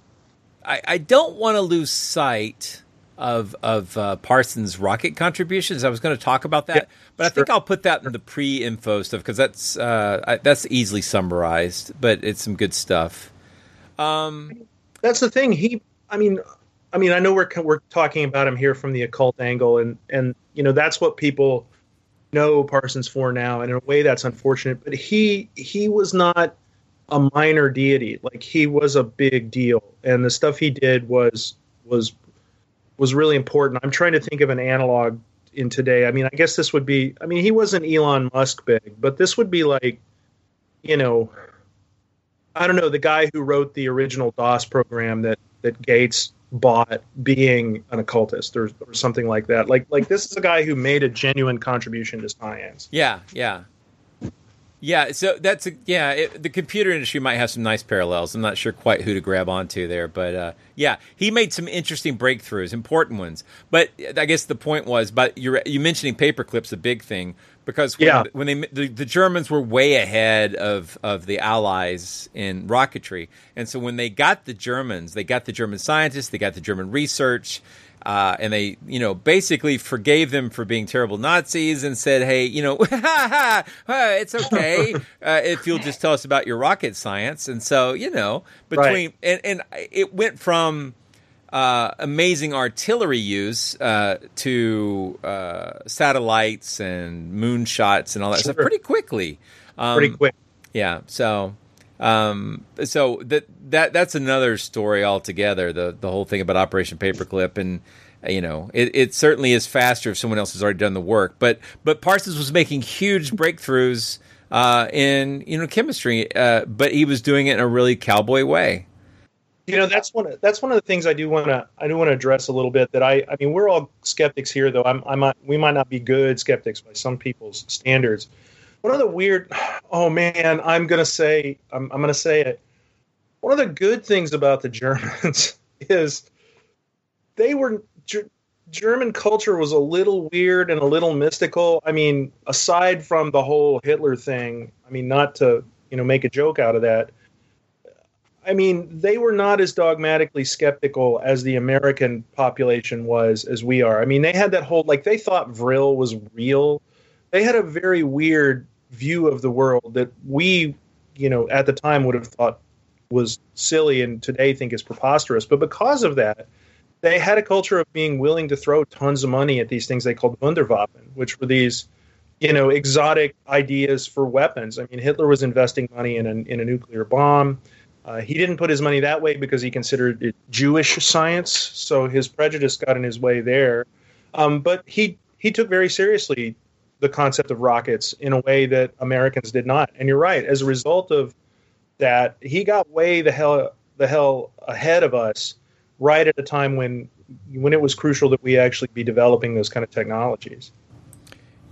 I, I don't want to lose sight of of uh, Parsons' rocket contributions. I was going to talk about that, yeah, but I think I'll put that in the pre-info stuff because that's uh, I, that's easily summarized, but it's some good stuff. Um, that's the thing. He, I mean, I mean, I know we're we're talking about him here from the occult angle, and and you know that's what people know Parsons for now, and in a way that's unfortunate. But he he was not a minor deity; like he was a big deal, and the stuff he did was was was really important. I'm trying to think of an analog in today. I mean, I guess this would be. I mean, he wasn't Elon Musk big, but this would be like, you know, I don't know, the guy who wrote the original DOS program that that Gates bought being an occultist or, or something like that. Like like this is a guy who made a genuine contribution to science. Yeah, yeah. Yeah, so that's a, yeah. It, the computer industry might have some nice parallels. I'm not sure quite who to grab onto there, but uh, yeah, he made some interesting breakthroughs, important ones. But I guess the point was, but you you mentioning paperclip's a big thing because when, yeah. when they the, the, Germans were way ahead of of the Allies in rocketry, and so when they got the Germans, they got the German scientists, they got the German research, uh, and they, you know, basically forgave them for being terrible Nazis and said, "Hey, you know, it's okay uh, if you'll just tell us about your rocket science." And so, you know, between right. and, and it went from uh, amazing artillery use uh, to uh, satellites and moonshots and all that sure. stuff pretty quickly. Um, pretty quick. Yeah. So um, so that that that's another story altogether. The the whole thing about Operation Paperclip and you know it, it certainly is faster if someone else has already done the work. But but Parsons was making huge breakthroughs uh, in you know chemistry, uh, but he was doing it in a really cowboy way. You know that's one of, that's one of the things I do want to I do want to address a little bit. That I I mean we're all skeptics here, though. I'm I might we might not be good skeptics by some people's standards one of the weird oh man i'm gonna say i'm, I'm gonna say it one of the good things about the germans is they were german culture was a little weird and a little mystical i mean aside from the whole hitler thing i mean not to you know make a joke out of that I mean, they were not as dogmatically skeptical as the American population was as we are. I mean, they had that whole like they thought Vril was real. They had a very weird view of the world that we, you know, at the time would have thought was silly and today think is preposterous. But because of that, they had a culture of being willing to throw tons of money at these things they called Wunderwaffen, which were these, you know, exotic ideas for weapons. I mean, Hitler was investing money in a, in a nuclear bomb. Uh, he didn't put his money that way because he considered it Jewish science, so his prejudice got in his way there. Um, but he he took very seriously the concept of rockets in a way that Americans did not. And you're right. As a result of that, he got way the hell the hell ahead of us, right at a time when when it was crucial that we actually be developing those kind of technologies.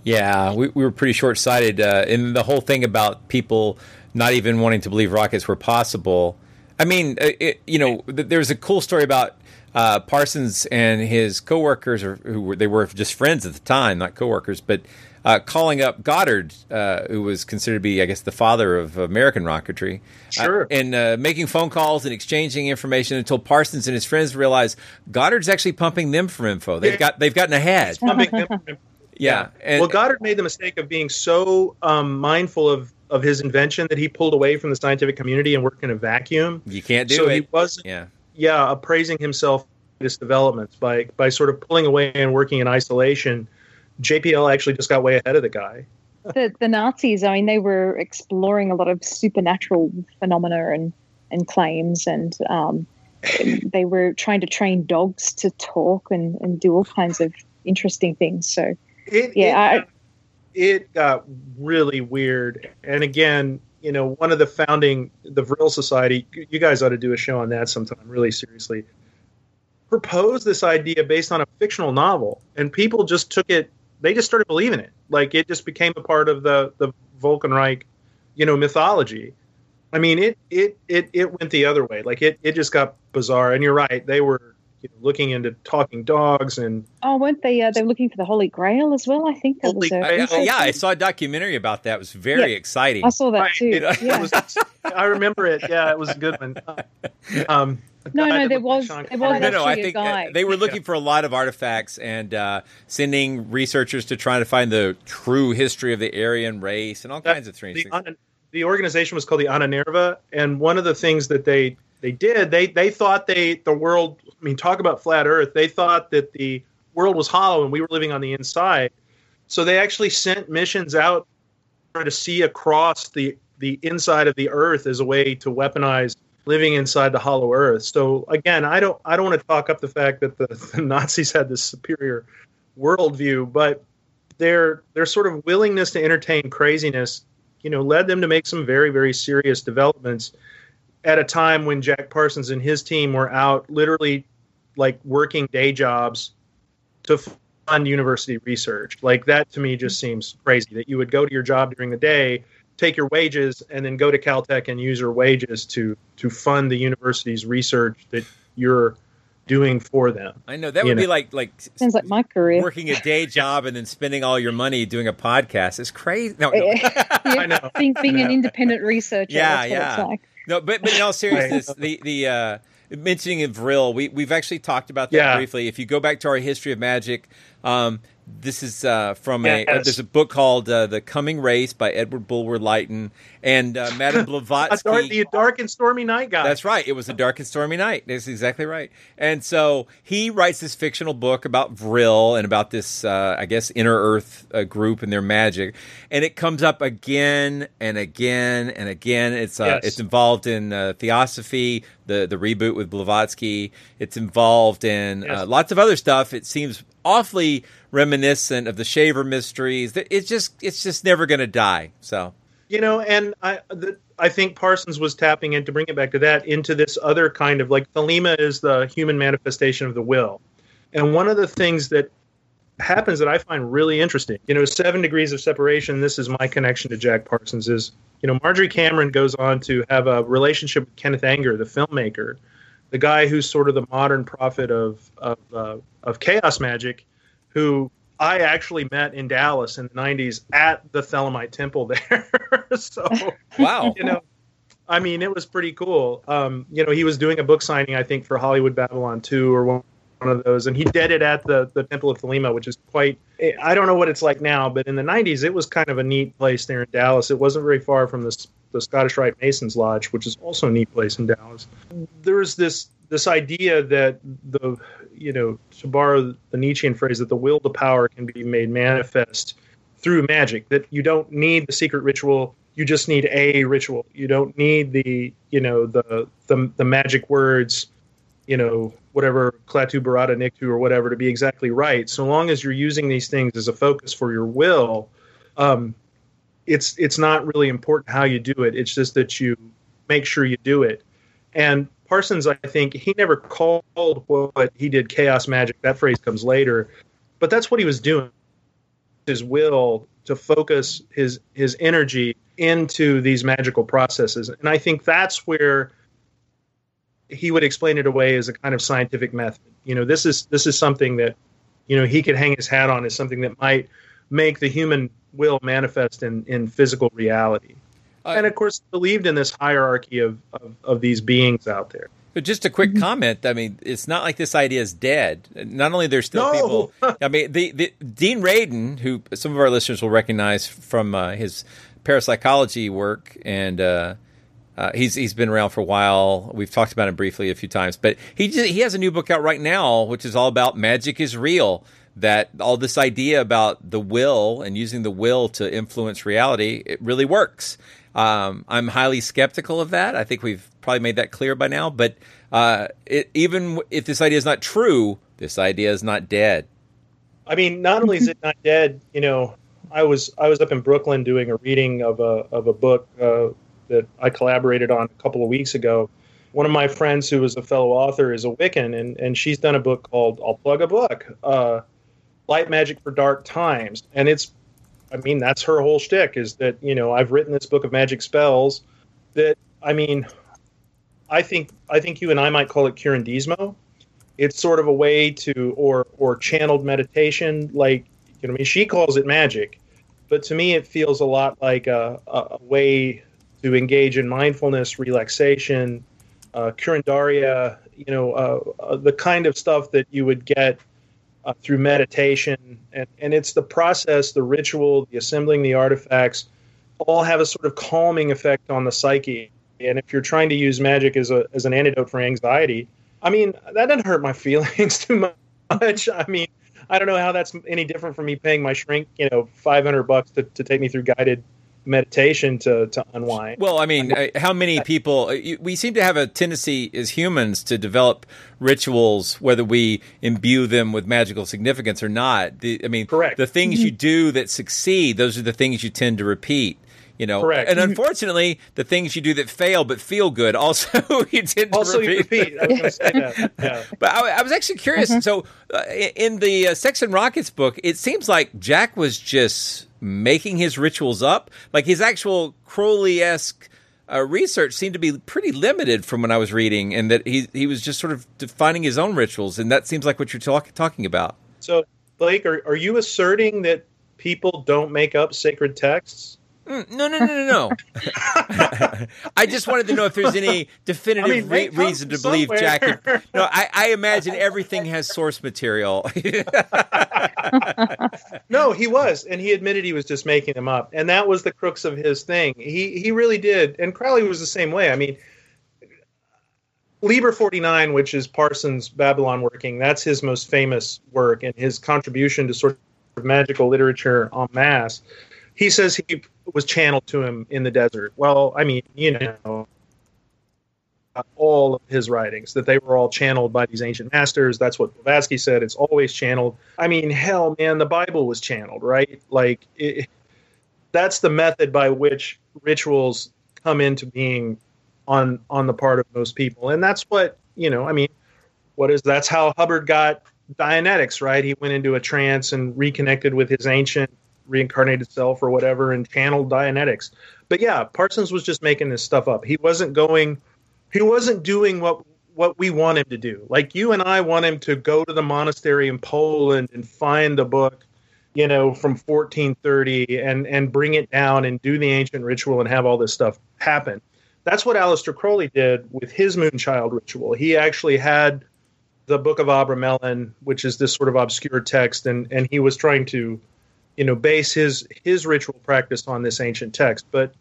Yeah, we, we were pretty short sighted. Uh, the whole thing about people not even wanting to believe rockets were possible. I mean, uh, it, you know, there's a cool story about uh, Parsons and his coworkers, or who were, they were just friends at the time, not coworkers, but uh, calling up Goddard, uh, who was considered to be, I guess, the father of American rocketry, uh, sure, and uh, making phone calls and exchanging information until Parsons and his friends realized Goddard's actually pumping them for info. They've got they've gotten ahead. yeah, and, well, Goddard made the mistake of being so um, mindful of of his invention that he pulled away from the scientific community and worked in a vacuum. You can't do so it. He wasn't. Yeah. Yeah, appraising himself his developments by by sort of pulling away and working in isolation JPL actually just got way ahead of the guy. the, the Nazis, I mean, they were exploring a lot of supernatural phenomena and, and claims, and um, they were trying to train dogs to talk and, and do all kinds of interesting things. So, it, yeah, it, I, it got really weird. And again, you know, one of the founding, the Vril Society, you guys ought to do a show on that sometime, really seriously. Proposed this idea based on a fictional novel, and people just took it they just started believing it. Like it just became a part of the the Volkenreich, you know, mythology. I mean, it it it it went the other way. Like it it just got bizarre. And you're right, they were you know, looking into talking dogs and Oh, weren't they? Uh, they were looking for the Holy Grail as well. I think that was. I- A, I- yeah, I saw a documentary about that. It was very Yeah. exciting. I saw that too. It- it yeah. was- I remember it. Yeah, it was a good one. Um, No, no, there was- Sean there was no, no, I actually a think uh, guy. they were looking for a lot of artifacts and uh, sending researchers to try to find the true history of the Aryan race and all kinds of strange the, things. The organization was called the Ahnenerbe, and one of the things that they they did they they thought they the world. I mean, talk about flat Earth. They thought that the world was hollow and we were living on the inside. So they actually sent missions out to see across the the inside of the Earth as a way to weaponize living inside the hollow Earth. So again, I don't I don't want to talk up the fact that the, the Nazis had this superior worldview, but their their sort of willingness to entertain craziness, you know, led them to make some very very serious developments at a time when Jack Parsons and his team were out literally like working day jobs to fund university research. Like that to me just seems crazy that you would go to your job during the day, take your wages, and then go to Caltech and use your wages to to fund the university's research that you're doing for them. I know that you would be like like Sounds like my career. working a day job and then spending all your money doing a podcast. It's crazy. No, no. I know. Being, being I an independent researcher. Yeah, that's what yeah. It's like. No, but but in all seriousness, the the uh, mentioning of Vril, we we've actually talked about that Yeah. briefly. If you go back to our history of magic, um, this is uh, from a uh, there's a book called uh, The Coming Race by Edward Bulwer Lytton and uh, Madame A dark, Blavatsky. the dark and stormy night guy. That's right. It was a dark and stormy night. That's exactly right. And so he writes this fictional book about Vril and about this, uh, I guess, inner Earth uh, group and their magic. And it comes up again and again and again. It's uh, Yes. it's involved in uh, Theosophy, the the reboot with Blavatsky. It's involved in uh, Yes. lots of other stuff. It seems awfully reminiscent of the Shaver mysteries. It's just it's just never going to die. So you know and i the, i think parsons was tapping in to bring it back to that into this other kind of like thelema is the human manifestation of the will and one of the things that happens that i find really interesting you know seven degrees of separation this is my connection to jack parsons is you know marjorie cameron goes on to have a relationship with kenneth anger the filmmaker the guy who's sort of the modern prophet of of, uh, of chaos magic who I actually met in Dallas in the 90s at the Thelemite Temple there. so, wow, you know, I mean, it was pretty cool. Um, you know, he was doing a book signing, I think, for Hollywood Babylon 2 or one, one of those, and he did it at the, the Temple of Thelema, which is quite, I don't know what it's like now, but in the 90s, it was kind of a neat place there in Dallas. It wasn't very far from the, the Scottish Rite Masons Lodge, which is also a neat place in Dallas. There's this this idea that the you know to borrow the Nietzschean phrase that the will to power can be made manifest through magic that you don't need the secret ritual you just need a ritual. You don't need the you know the the, the magic words you know whatever klaatu barada nikto or whatever to be exactly right. So long as you're using these things as a focus for your will um, it's it's not really important how you do it. It's just that you make sure you do it. And Parsons, I think he never called what he did chaos magic. That phrase comes later, but that's what he was doing. His will to focus his his energy into these magical processes, and I think that's where he would explain it away as a kind of scientific method. You know, this is this is something that you know he could hang his hat on as something that might make the human will manifest in in physical reality and of course believed in this hierarchy of, of, of these beings out there But just a quick comment. I mean, it's not like this idea is dead. Not only there's still No. people. I mean, the, the Dean Radin, who some of our listeners will recognize from uh, his parapsychology work, and uh, uh, he's he's been around for a while. We've talked about him briefly a few times, but he just, he has a new book out right now, which is all about magic is real. That all this idea about the will and using the will to influence reality, it really works. Um, I'm highly skeptical of that. I think we've probably made that clear by now. But uh, it, even if this idea is not true, this idea is not dead. I mean, not only is it not dead, you know, I was I was up in Brooklyn doing a reading of a of a book uh, that I collaborated on a couple of weeks ago. One of my friends who was a fellow author is a Wiccan, and and she's done a book called I'll plug a book, uh, Light Magic for Dark Times, and it's, I mean, that's her whole shtick is that you know I've written this book of magic spells that I mean, I think I think you and I might call it curandismo. It's sort of a way to or or channeled meditation, like you know, I mean, she calls it magic, but to me, it feels a lot like a, a, way to engage in mindfulness, relaxation, uh, curandaria. You know, uh, uh, the kind of stuff that you would get uh, through meditation, and and it's the process, the ritual, the assembling the artifacts, all have a sort of calming effect on the psyche. And if you're trying to use magic as a as an antidote for anxiety, I mean, that doesn't hurt my feelings too much. I mean, I don't know how that's any different from me paying my shrink, you know, 500 bucks to, to take me through guided meditation to, to unwind. Well, I mean, uh, how many people, uh, we seem to have a tendency as humans to develop rituals, whether we imbue them with magical significance or not. The, I mean, Correct. the things you do that succeed, those are the things you tend to repeat. You know, Correct. and unfortunately, the things you do that fail but feel good also you tend to Also, you repeat. repeat. I was going to say that. Yeah. But I, I was actually curious. So, uh, in the uh, Sex and Rockets book, it seems like Jack was just making his rituals up. Like his actual Crowley esque uh, research seemed to be pretty limited from when I was reading, and that he he was just sort of defining his own rituals, and that seems like what you're talk, talking about. So, Blake, are, are you asserting that people don't make up sacred texts? Mm, no, no, no, no, no. I just wanted to know if there's any definitive I mean, re- reason to believe somewhere. Jack. No, I, I imagine everything has source material. No, he was, and he admitted he was just making them up, and that was the crux of his thing. He he really did, and Crowley was the same way. I mean, Liber forty nine, which is Parsons' Babalon working, that's his most famous work, and his contribution to sort of magical literature en masse. He says he was channeled to him in the desert. Well, I mean, you know, all of his writings that they were all channeled by these ancient masters. That's what Blavatsky said. It's always channeled. I mean, hell, man, the Bible was channeled, right? Like, it, that's the method by which rituals come into being on on the part of most people, and that's what you know. I mean, what is that's how Hubbard got Dianetics, right? He went into a trance and reconnected with his ancient reincarnated self or whatever, and channeled Dianetics. But yeah, Parsons was just making this stuff up. He wasn't going he wasn't doing what what we want him to do. Like you and I want him to go to the monastery in Poland and find the book, you know, from 1430 and and bring it down and do the ancient ritual and have all this stuff happen. That's what Aleister Crowley did with his Moonchild ritual. He actually had the Book of Abramelin, which is this sort of obscure text, and and he was trying to, you know, base his his ritual practice on this ancient text, but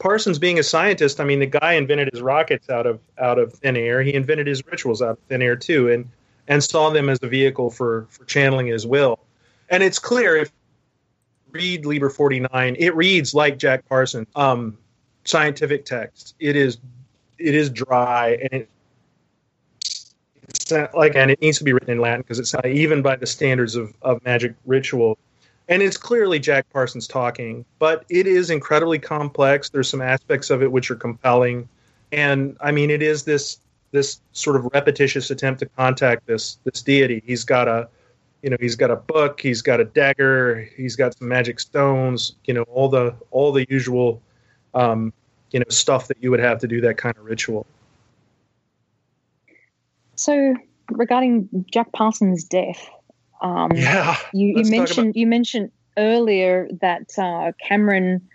Parsons being a scientist, I mean, the guy invented his rockets out of out of thin air. He invented his rituals out of thin air too, and and saw them as a vehicle for for channeling his will. And it's clear if read Liber forty nine, it reads like Jack Parsons um, scientific text. It is it is dry and it, like and it needs to be written in Latin because it's not even by the standards of of magic ritual and it's clearly Jack Parsons talking, but it is incredibly complex. There's some aspects of it which are compelling, and I mean, it is this this sort of repetitious attempt to contact this this deity. He's got a, you know, he's got a book, he's got a dagger, he's got some magic stones, you know, all the all the usual, um, you know, stuff that you would have to do that kind of ritual. So, regarding Jack Parsons' death, um, Yeah, you, you mentioned you mentioned earlier that uh, Cameron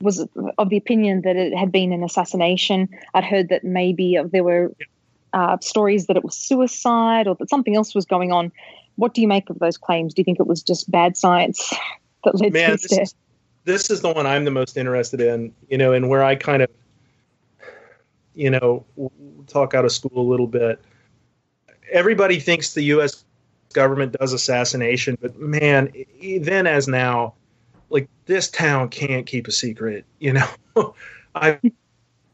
was of the opinion that it had been an assassination. I'd heard that maybe there were uh, stories that it was suicide or that something else was going on. What do you make of those claims? Do you think it was just bad science that led to his this death? is, this is the one I'm the most interested in, you know, and where I kind of, you know, talk out of school a little bit. Everybody thinks the U.S. government does assassination, but man, then as now, like this town can't keep a secret, you know. I,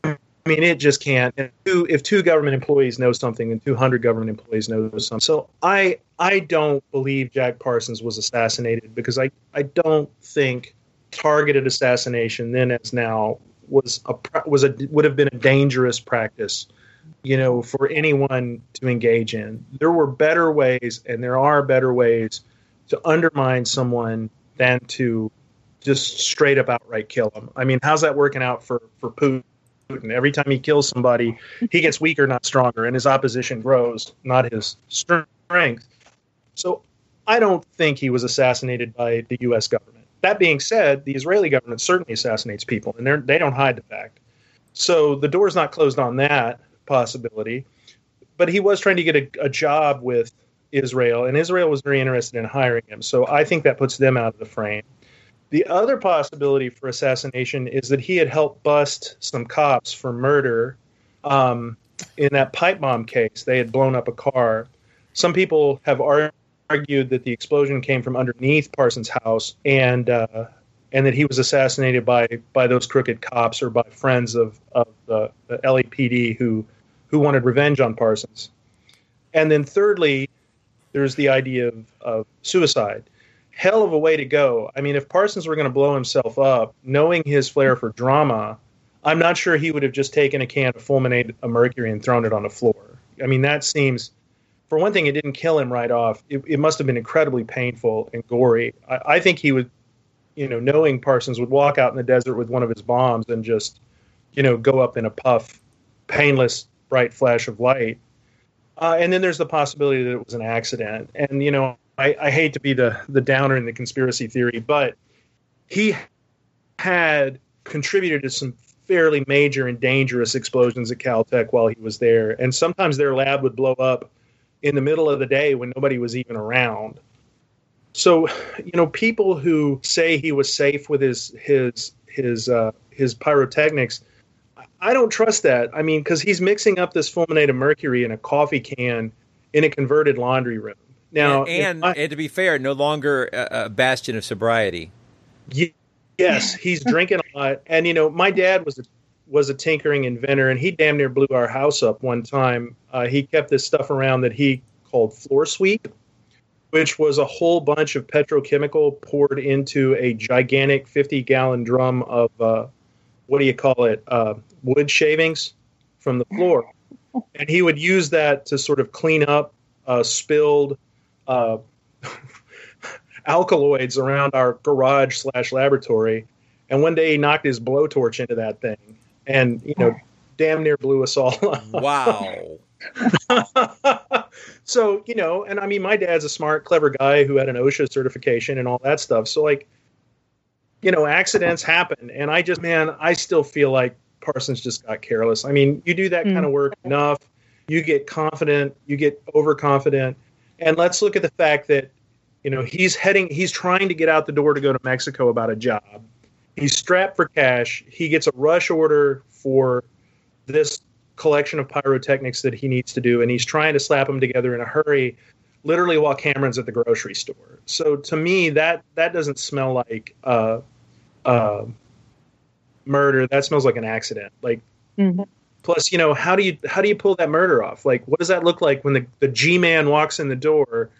I mean, it just can't. If two, if two government employees know something, and 200 government employees know something, so I I don't believe Jack Parsons was assassinated because I I don't think targeted assassination then as now was a was a would have been a dangerous practice you know for anyone to engage in there were better ways and there are better ways to undermine someone than to just straight up outright kill them i mean how's that working out for for putin. Every time he kills somebody, he gets weaker, not stronger, and his opposition grows, not his strength. So I don't think he was assassinated by the U.S. government. That being said, the Israeli government certainly assassinates people, and they're, they don't hide the fact. So the door's not closed on that possibility. But he was trying to get a, a job with Israel, and Israel was very interested in hiring him. So I think that puts them out of the frame. The other possibility for assassination is that he had helped bust some cops for murder um, in that pipe bomb case. They had blown up a car. Some people have argued that the explosion came from underneath Parsons' house, and uh, and that he was assassinated by by those crooked cops or by friends of of the, the LAPD who who wanted revenge on Parsons. And then thirdly, there's the idea of, of suicide. Hell of a way to go. I mean, if Parsons were going to blow himself up, knowing his flair for drama, I'm not sure he would have just taken a can of fulminate a mercury and thrown it on the floor. I mean, that seems, for one thing, it didn't kill him right off. It, it must have been incredibly painful and gory. I, I think he would, you know, knowing Parsons would walk out in the desert with one of his bombs and just, you know, go up in a puff, painless, bright flash of light. Uh, and then there's the possibility that it was an accident. And you know, I, I hate to be the the downer in the conspiracy theory, but he had contributed to some fairly major and dangerous explosions at Caltech while he was there. And sometimes their lab would blow up in the middle of the day when nobody was even around. So, you know, people who say he was safe with his his his uh, his pyrotechnics, I don't trust that. I mean, because he's mixing up this fulminated mercury in a coffee can in a converted laundry room. Now, and and, I, and to be fair, no longer a, a bastion of sobriety. yes, he's drinking a lot, and you know, my dad was a was a tinkering inventor, and he damn near blew our house up one time. Uh, he kept this stuff around that he called floor sweep, which was a whole bunch of petrochemical poured into a gigantic 50 gallon drum of uh, what do you call it? Uh, wood shavings from the floor. And he would use that to sort of clean up uh, spilled uh, alkaloids around our garage slash laboratory. And one day he knocked his blowtorch into that thing and, you know, damn near blew us all up. Wow. so, you know, and I mean, my dad's a smart, clever guy who had an OSHA certification and all that stuff. So, like, you know, accidents happen. And I just, man, I still feel like Parsons just got careless. I mean, you do that mm. kind of work enough, you get confident, you get overconfident, and let's look at the fact that you know he's heading he's trying to get out the door to go to Mexico about a job. He's strapped for cash. He gets a rush order for this collection of pyrotechnics that he needs to do, and he's trying to slap them together in a hurry, literally while Cameron's at the grocery store. So to me, that that doesn't smell like uh, uh, murder. That smells like an accident. Like mm-hmm. Plus, you know, how do you how do you pull that murder off? Like, what does that look like when the, the G man walks in the door?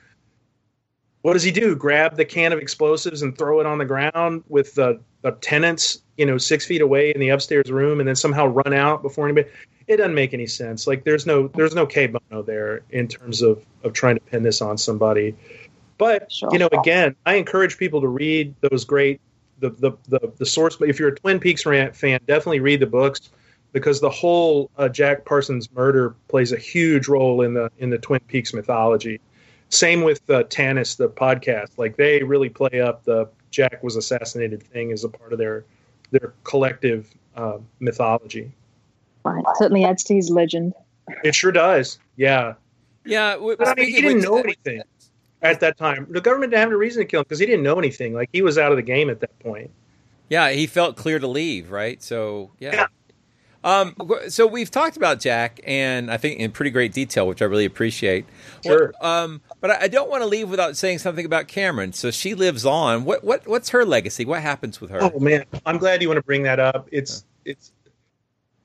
What does he do? Grab the can of explosives and throw it on the ground with the, the tenants, you know, six feet away in the upstairs room, and then somehow run out before anybody? It doesn't make any sense. Like, there's no there's no cui bono there in terms of of trying to pin this on somebody. But sure. you know, again, I encourage people to read those great the the the, the source. If you're a Twin Peaks fan, definitely read the books because the whole uh, Jack Parsons murder plays a huge role in the in the Twin Peaks mythology. Same with uh, Tanis, the podcast. Like they really play up the Jack was assassinated thing as a part of their their collective uh, mythology. Right. Certainly adds to his legend. It sure does. Yeah. Yeah. but I mean, he didn't know anything at that time. The government didn't have a reason to kill him because he didn't know anything. Like he was out of the game at that point. Yeah, he felt clear to leave, right? So yeah. yeah. Um, so we've talked about Jack, and I think in pretty great detail, which I really appreciate. Sure. um, but I don't want to leave without saying something about Cameron. So she lives on. What what what's her legacy? What happens with her? Oh man, I'm glad you want to bring that up. It's it's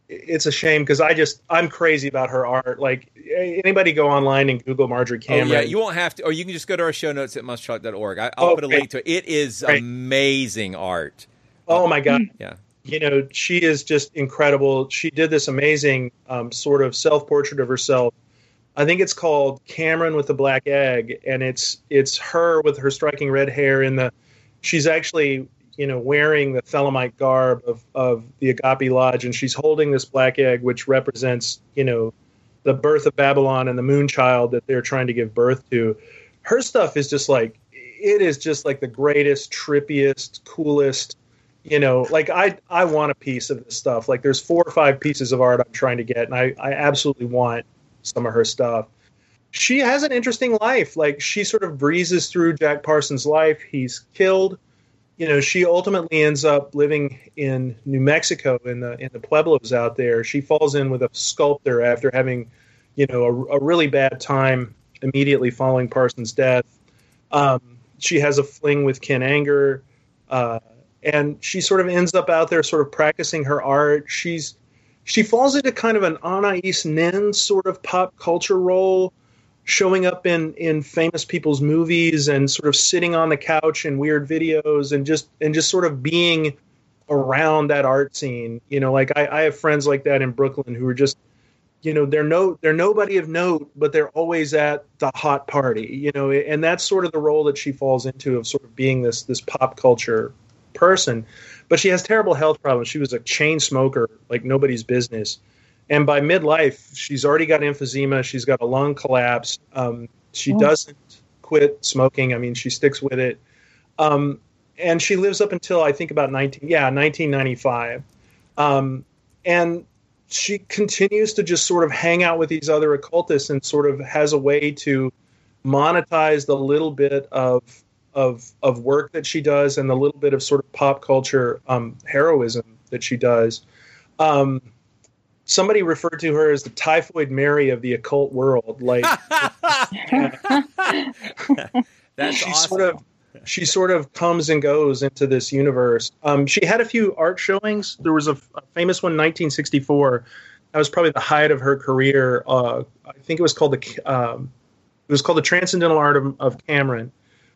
it's a shame because I just I'm crazy about her art. Like anybody go online and Google Marjorie Cameron. Oh, yeah, you won't have to, or you can just go to our show notes at monstertalk.org. I, will oh, put a link to it. It is Great. amazing art. Oh my god. Yeah you know, she is just incredible. She did this amazing um, sort of self portrait of herself. I think it's called Cameron with the Black Egg, and it's it's her with her striking red hair in the. She's actually, you know, wearing the Thelemite garb of, of the Agape Lodge, and she's holding this black egg, which represents, you know, the birth of Babalon and the moon child that they're trying to give birth to. Her stuff is just like, it is just like the greatest, trippiest, coolest, you know, like I, I want a piece of this stuff. Like there's four or five pieces of art I'm trying to get, and I, I absolutely want some of her stuff she has an interesting life. Like she sort of breezes through Jack Parsons' life. He's killed. You know, she ultimately ends up living in New Mexico in the in the pueblos out there. She falls in with a sculptor after having, you know, a, a really bad time immediately following Parsons' death. Um, she has a fling with Ken Anger, uh, and she sort of ends up out there, sort of practicing her art. She's she falls into kind of an Anais Nin sort of pop culture role showing up in in famous people's movies and sort of sitting on the couch in weird videos and just and just sort of being around that art scene. You know like I, I have friends like that in brooklyn who are just you know they're no they're nobody of note but they're always at the hot party you know and that's sort of the role that she falls into of sort of being this this pop culture person. But she has terrible health problems. She was a chain smoker like nobody's business and by midlife, she's already got emphysema. She's got a lung collapse. Um, she oh. doesn't quit smoking. I mean, she sticks with it. Um, and she lives up until I think about 19, yeah, 1995. Um, and she continues to just sort of hang out with these other occultists and sort of has a way to monetize the little bit of of of work that she does and the little bit of sort of pop culture um, heroism that she does. Somebody referred to her as the typhoid Mary of the occult world. Like that's she awesome. sort of she sort of comes and goes into this universe. Um, she had a few art showings. There was a, a, famous one, 1964. That was probably the height of her career. Uh, I think it was called the um, it was called the Transcendental Art of, of Cameron,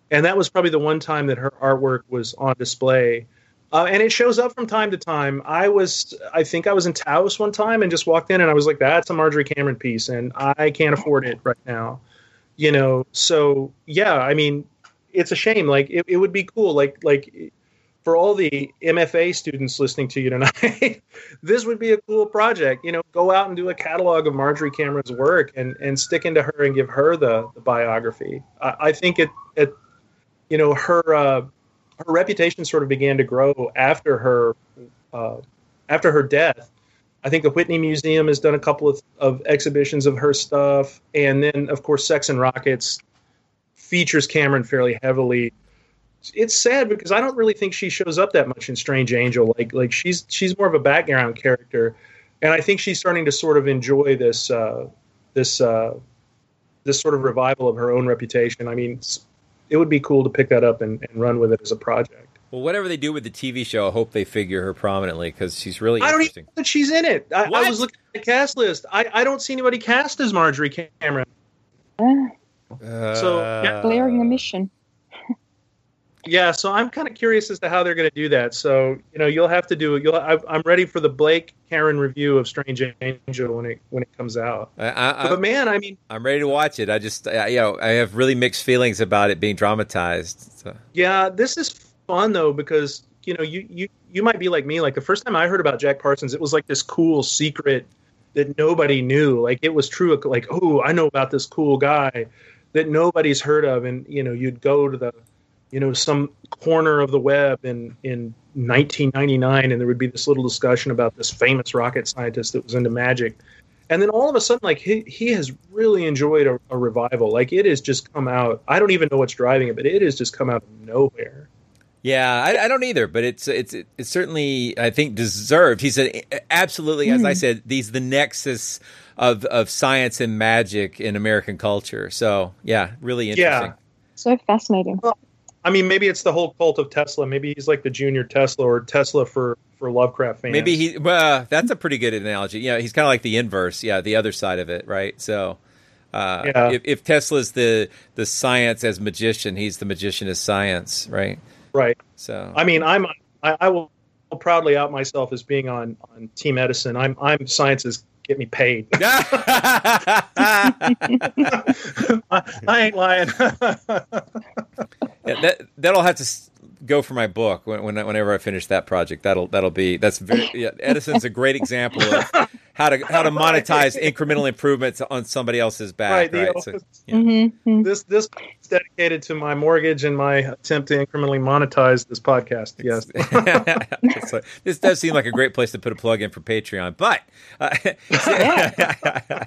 and that was probably the one time that her artwork was on display. Uh, and it shows up from time to time. I was, I think I was in Taos one time and just walked in and I was like, that's a Marjorie Cameron piece and I can't afford it right now. You know, so yeah, I mean, it's a shame. Like it, it would be cool. Like, like for all the MFA students listening to you tonight, this would be a cool project. You know, go out and do a catalog of Marjorie Cameron's work and, and stick into her and give her the, the biography. I, I think it, it, you know, her, uh, her reputation sort of began to grow after her uh, after her death. I think the Whitney Museum has done a couple of, of exhibitions of her stuff, and then of course Sex and Rockets features Cameron fairly heavily. It's sad because I don't really think she shows up that much in Strange Angel. Like like she's she's more of a background character, and I think she's starting to sort of enjoy this uh, this uh, this sort of revival of her own reputation. I mean, it would be cool to pick that up and, and run with it as a project. Well, whatever they do with the TV show, I hope they figure her prominently because she's really I don't interesting. even know that she's in it. I, I, was looking at the cast list. I, I don't see anybody cast as Marjorie Cameron. Uh, so yeah. glaring omission. Yeah, so I'm kind of curious as to how they're going to do that. So you know, you'll have to do. You'll. I, am ready for the Blake Karen review of Strange Angel when it when it comes out. I, I, but man, I mean, I'm ready to watch it. I just, I, you know, I have really mixed feelings about it being dramatized. So. Yeah, this is fun though because you know you you you might be like me. Like the first time I heard about Jack Parsons, it was like this cool secret that nobody knew. Like it was true. Like oh, I know about this cool guy that nobody's heard of, and you know you'd go to the you know some corner of the web in in 1999 and there would be this little discussion about this famous rocket scientist that was into magic and then all of a sudden like he, he has really enjoyed a, a revival like it has just come out i don't even know what's driving it but it has just come out of nowhere yeah, I, I, don't either, but it's it's it's certainly I think deserved. He's a, absolutely, as I hmm. said, he's the nexus of of science and magic in American culture. So yeah, really interesting. Yeah. So fascinating. Well, I mean, maybe it's the whole cult of Tesla. Maybe he's like the junior Tesla or Tesla for for Lovecraft fans. Maybe he. Well, that's a pretty good analogy. Yeah, he's kind of like the inverse. Yeah, the other side of it, right? So, uh, yeah. if, if Tesla's the the science as magician, he's the magician as science, right? Right. So, I mean, I'm I, I will proudly out myself as being on on Team Edison. I'm I'm science's get me paid. I, I, ain't lying. yeah, that that'll have to go for my book when, when whenever I finish that project. That'll that'll be that's very yeah, Edison's a great example of how to how to monetize incremental improvements on somebody else's back. Right, Right. So, yeah. Mm-hmm. This this is dedicated to my mortgage and my attempt to incrementally monetize this podcast. Yes. So, this does seem like a great place to put a plug in for Patreon, but uh,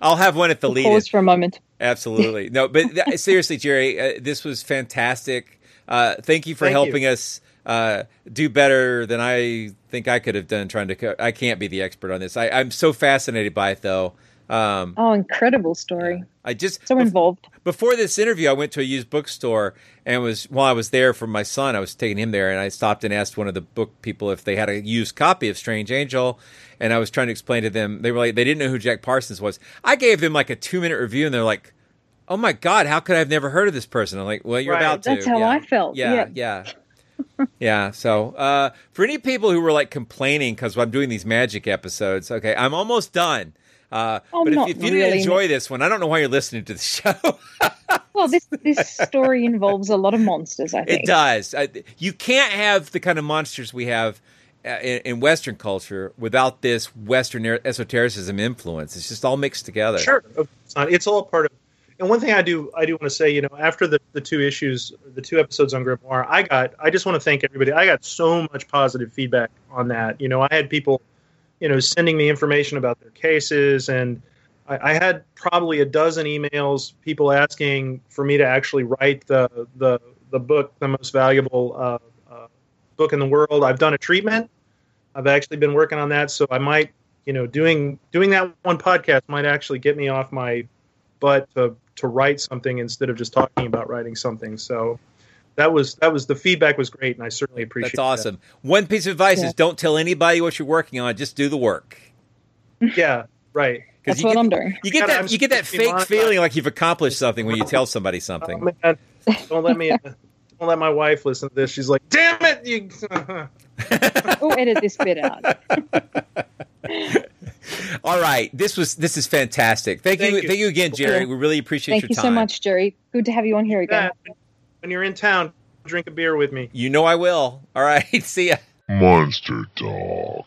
I'll have one at the lead. Pause for a moment. Absolutely. No, but th- seriously, Jerry, uh, this was fantastic. Uh, thank you for Thank helping you. us uh, do better than I think I could have done trying to. Co- I can't be the expert on this. I, I'm so fascinated by it, though. Um, Oh, incredible story. I just So involved. before this interview, I went to a used bookstore and was while I was there for my son, I was taking him there, and I stopped and asked one of the book people if they had a used copy of Strange Angel, and I was trying to explain to them. They were like, they didn't know who Jack Parsons was. I gave them like a two minute review, and they're like, "Oh my god, how could I have never heard of this person?" I'm like, "Well, you're Right. about to." That's how Yeah. I felt. Yeah, Yeah. yeah. yeah. So, uh, for any people who were like complaining because I'm doing these magic episodes, okay, I'm almost done. Uh, Oh, but if, not if you really. didn't enjoy this one, I don't know why you're listening to the show. Well, this this story involves a lot of monsters. I think It does. I, you can't have the kind of monsters we have uh, in, in Western culture without this Western er- esotericism influence. It's just all mixed together. Sure. It's all part of. And one thing I do, I do want to say, you know, after the, the two issues, the two episodes on Grimoire, I got, I just want to thank everybody. I got so much positive feedback on that. You know, I had people, you know, sending me information about their cases, and I, I had probably a dozen emails, people asking for me to actually write the the the book, the most valuable uh, uh, book in the world. I've done a treatment. I've actually been working on that, so I might, you know, doing doing that one podcast might actually get me off my butt to to write something instead of just talking about writing something. So that was that was the feedback was great, and I certainly appreciate. It. That's awesome. One piece of advice Yeah. is don't tell anybody what you're working on. Just do the work. Yeah, Right. That's you what get, I'm doing. You get that. I'm You get that supposed to be fake feeling like you've accomplished something when you tell somebody oh, something. Oh, man. Don't let me. don't let my wife listen to this. She's like, "Damn it, you." Oh, edit this bit out. All right, this was this is fantastic. Thank, you, Thank you. thank you again, Jerry. Yeah. We really appreciate you. Thank your you time. so much, Jerry. Good to have you on here again. When you're in town, drink a beer with me. You know I will. All right, see ya. Monster Talk.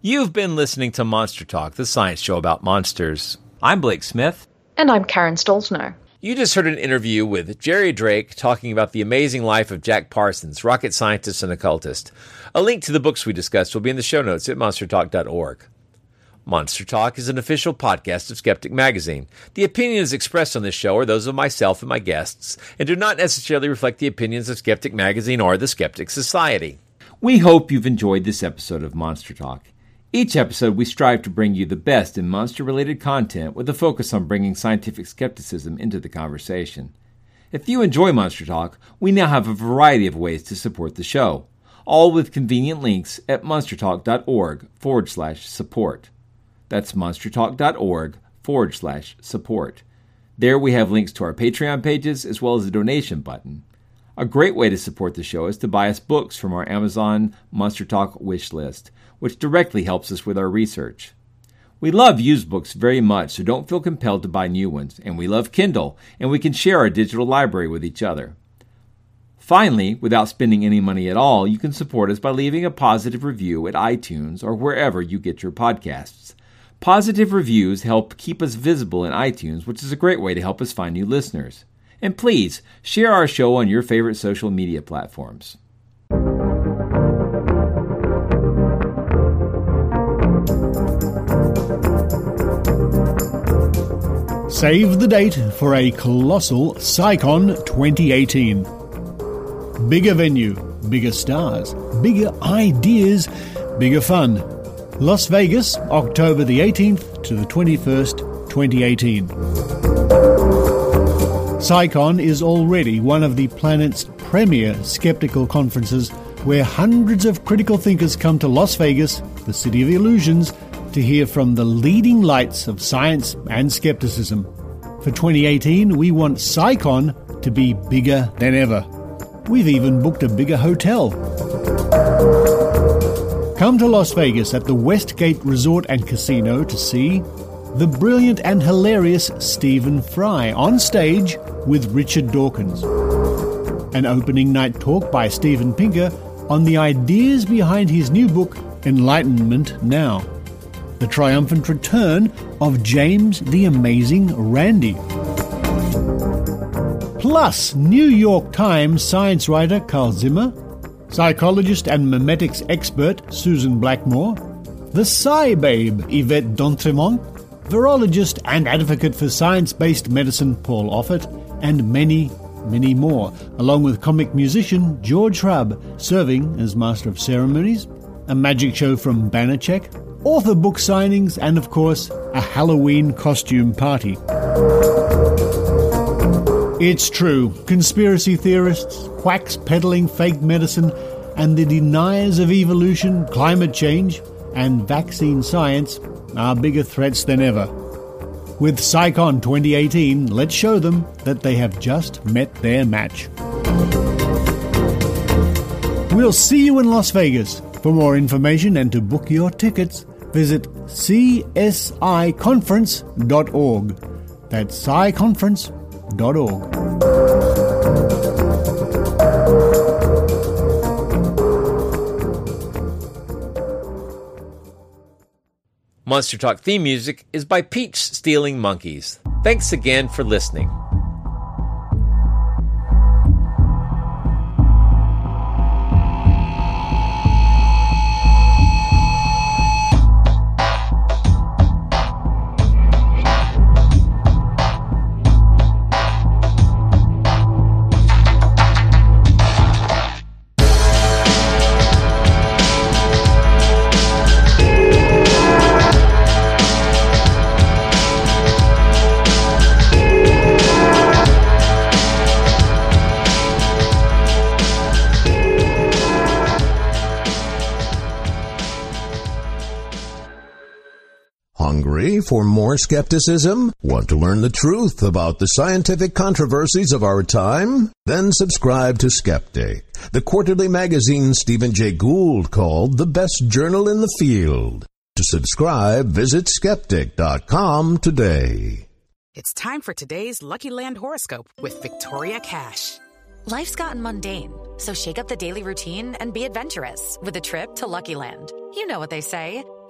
You've been listening to Monster Talk, the science show about monsters. I'm Blake Smith. And I'm Karen Stollznow. You just heard an interview with Jerry Drake talking about the amazing life of Jack Parsons, rocket scientist and occultist. A link to the books we discussed will be in the show notes at monstertalk.org. Monster Talk is an official podcast of Skeptic Magazine. The opinions expressed on this show are those of myself and my guests, and do not necessarily reflect the opinions of Skeptic Magazine or the Skeptic Society. We hope you've enjoyed this episode of Monster Talk. Each episode, we strive to bring you the best in monster related content with a focus on bringing scientific skepticism into the conversation. If you enjoy Monster Talk, we now have a variety of ways to support the show, all with convenient links at monstertalk.org forward slash support. That's monstertalk.org forward slash support. There we have links to our Patreon pages as well as a donation button. A great way to support the show is to buy us books from our Amazon Monster Talk wish list, which directly helps us with our research. We love used books very much, so don't feel compelled to buy new ones, and we love Kindle, and we can share our digital library with each other. Finally, without spending any money at all, you can support us by leaving a positive review at iTunes or wherever you get your podcasts. Positive reviews help keep us visible in iTunes, which is a great way to help us find new listeners. And please share our show on your favorite social media platforms. Save the date for a colossal CSICon 2018. Bigger venue, bigger stars, bigger ideas, bigger fun. Las Vegas, October the 18th to the 21st, 2018. CSICon is already one of the planet's premier skeptical conferences where hundreds of critical thinkers come to Las Vegas, the city of illusions, to hear from the leading lights of science and skepticism. For 2018, we want CSICon to be bigger than ever. We've even booked a bigger hotel. Come to Las Vegas at the Westgate Resort and Casino to see the brilliant and hilarious Stephen Fry on stage with Richard Dawkins. an opening night talk by Steven Pinker on the ideas behind his new book, Enlightenment Now the triumphant return of James the Amazing Randi. Plus, New York Times science writer Carl Zimmer, psychologist and memetics expert Susan Blackmore, the SciBabe Yvette D'Entremont, virologist and advocate for science based medicine Paul Offit, and many, many more, along with comic musician George Hrab, serving as Master of Ceremonies, a magic show from Banachek, author book signings, and of course, a Halloween costume party. It's true, conspiracy theorists, quacks peddling fake medicine, and the deniers of evolution, climate change, and vaccine science are bigger threats than ever. With CSICon 2018, let's show them that they have just met their match. We'll see you in Las Vegas. For more information and to book your tickets, visit csiconference.org. That's csiconference.org. Monster Talk theme music is by Peach Stealing Monkeys. Thanks again for listening. More skepticism? Want to learn the truth about the scientific controversies of our time? Then subscribe to Skeptic, the quarterly magazine Stephen Jay Gould called the best journal in the field. To subscribe, visit skeptic.com today. It's time for today's Lucky Land horoscope with Victoria Cash. Life's gotten mundane, so shake up the daily routine and be adventurous with a trip to Lucky Land. You know what they say.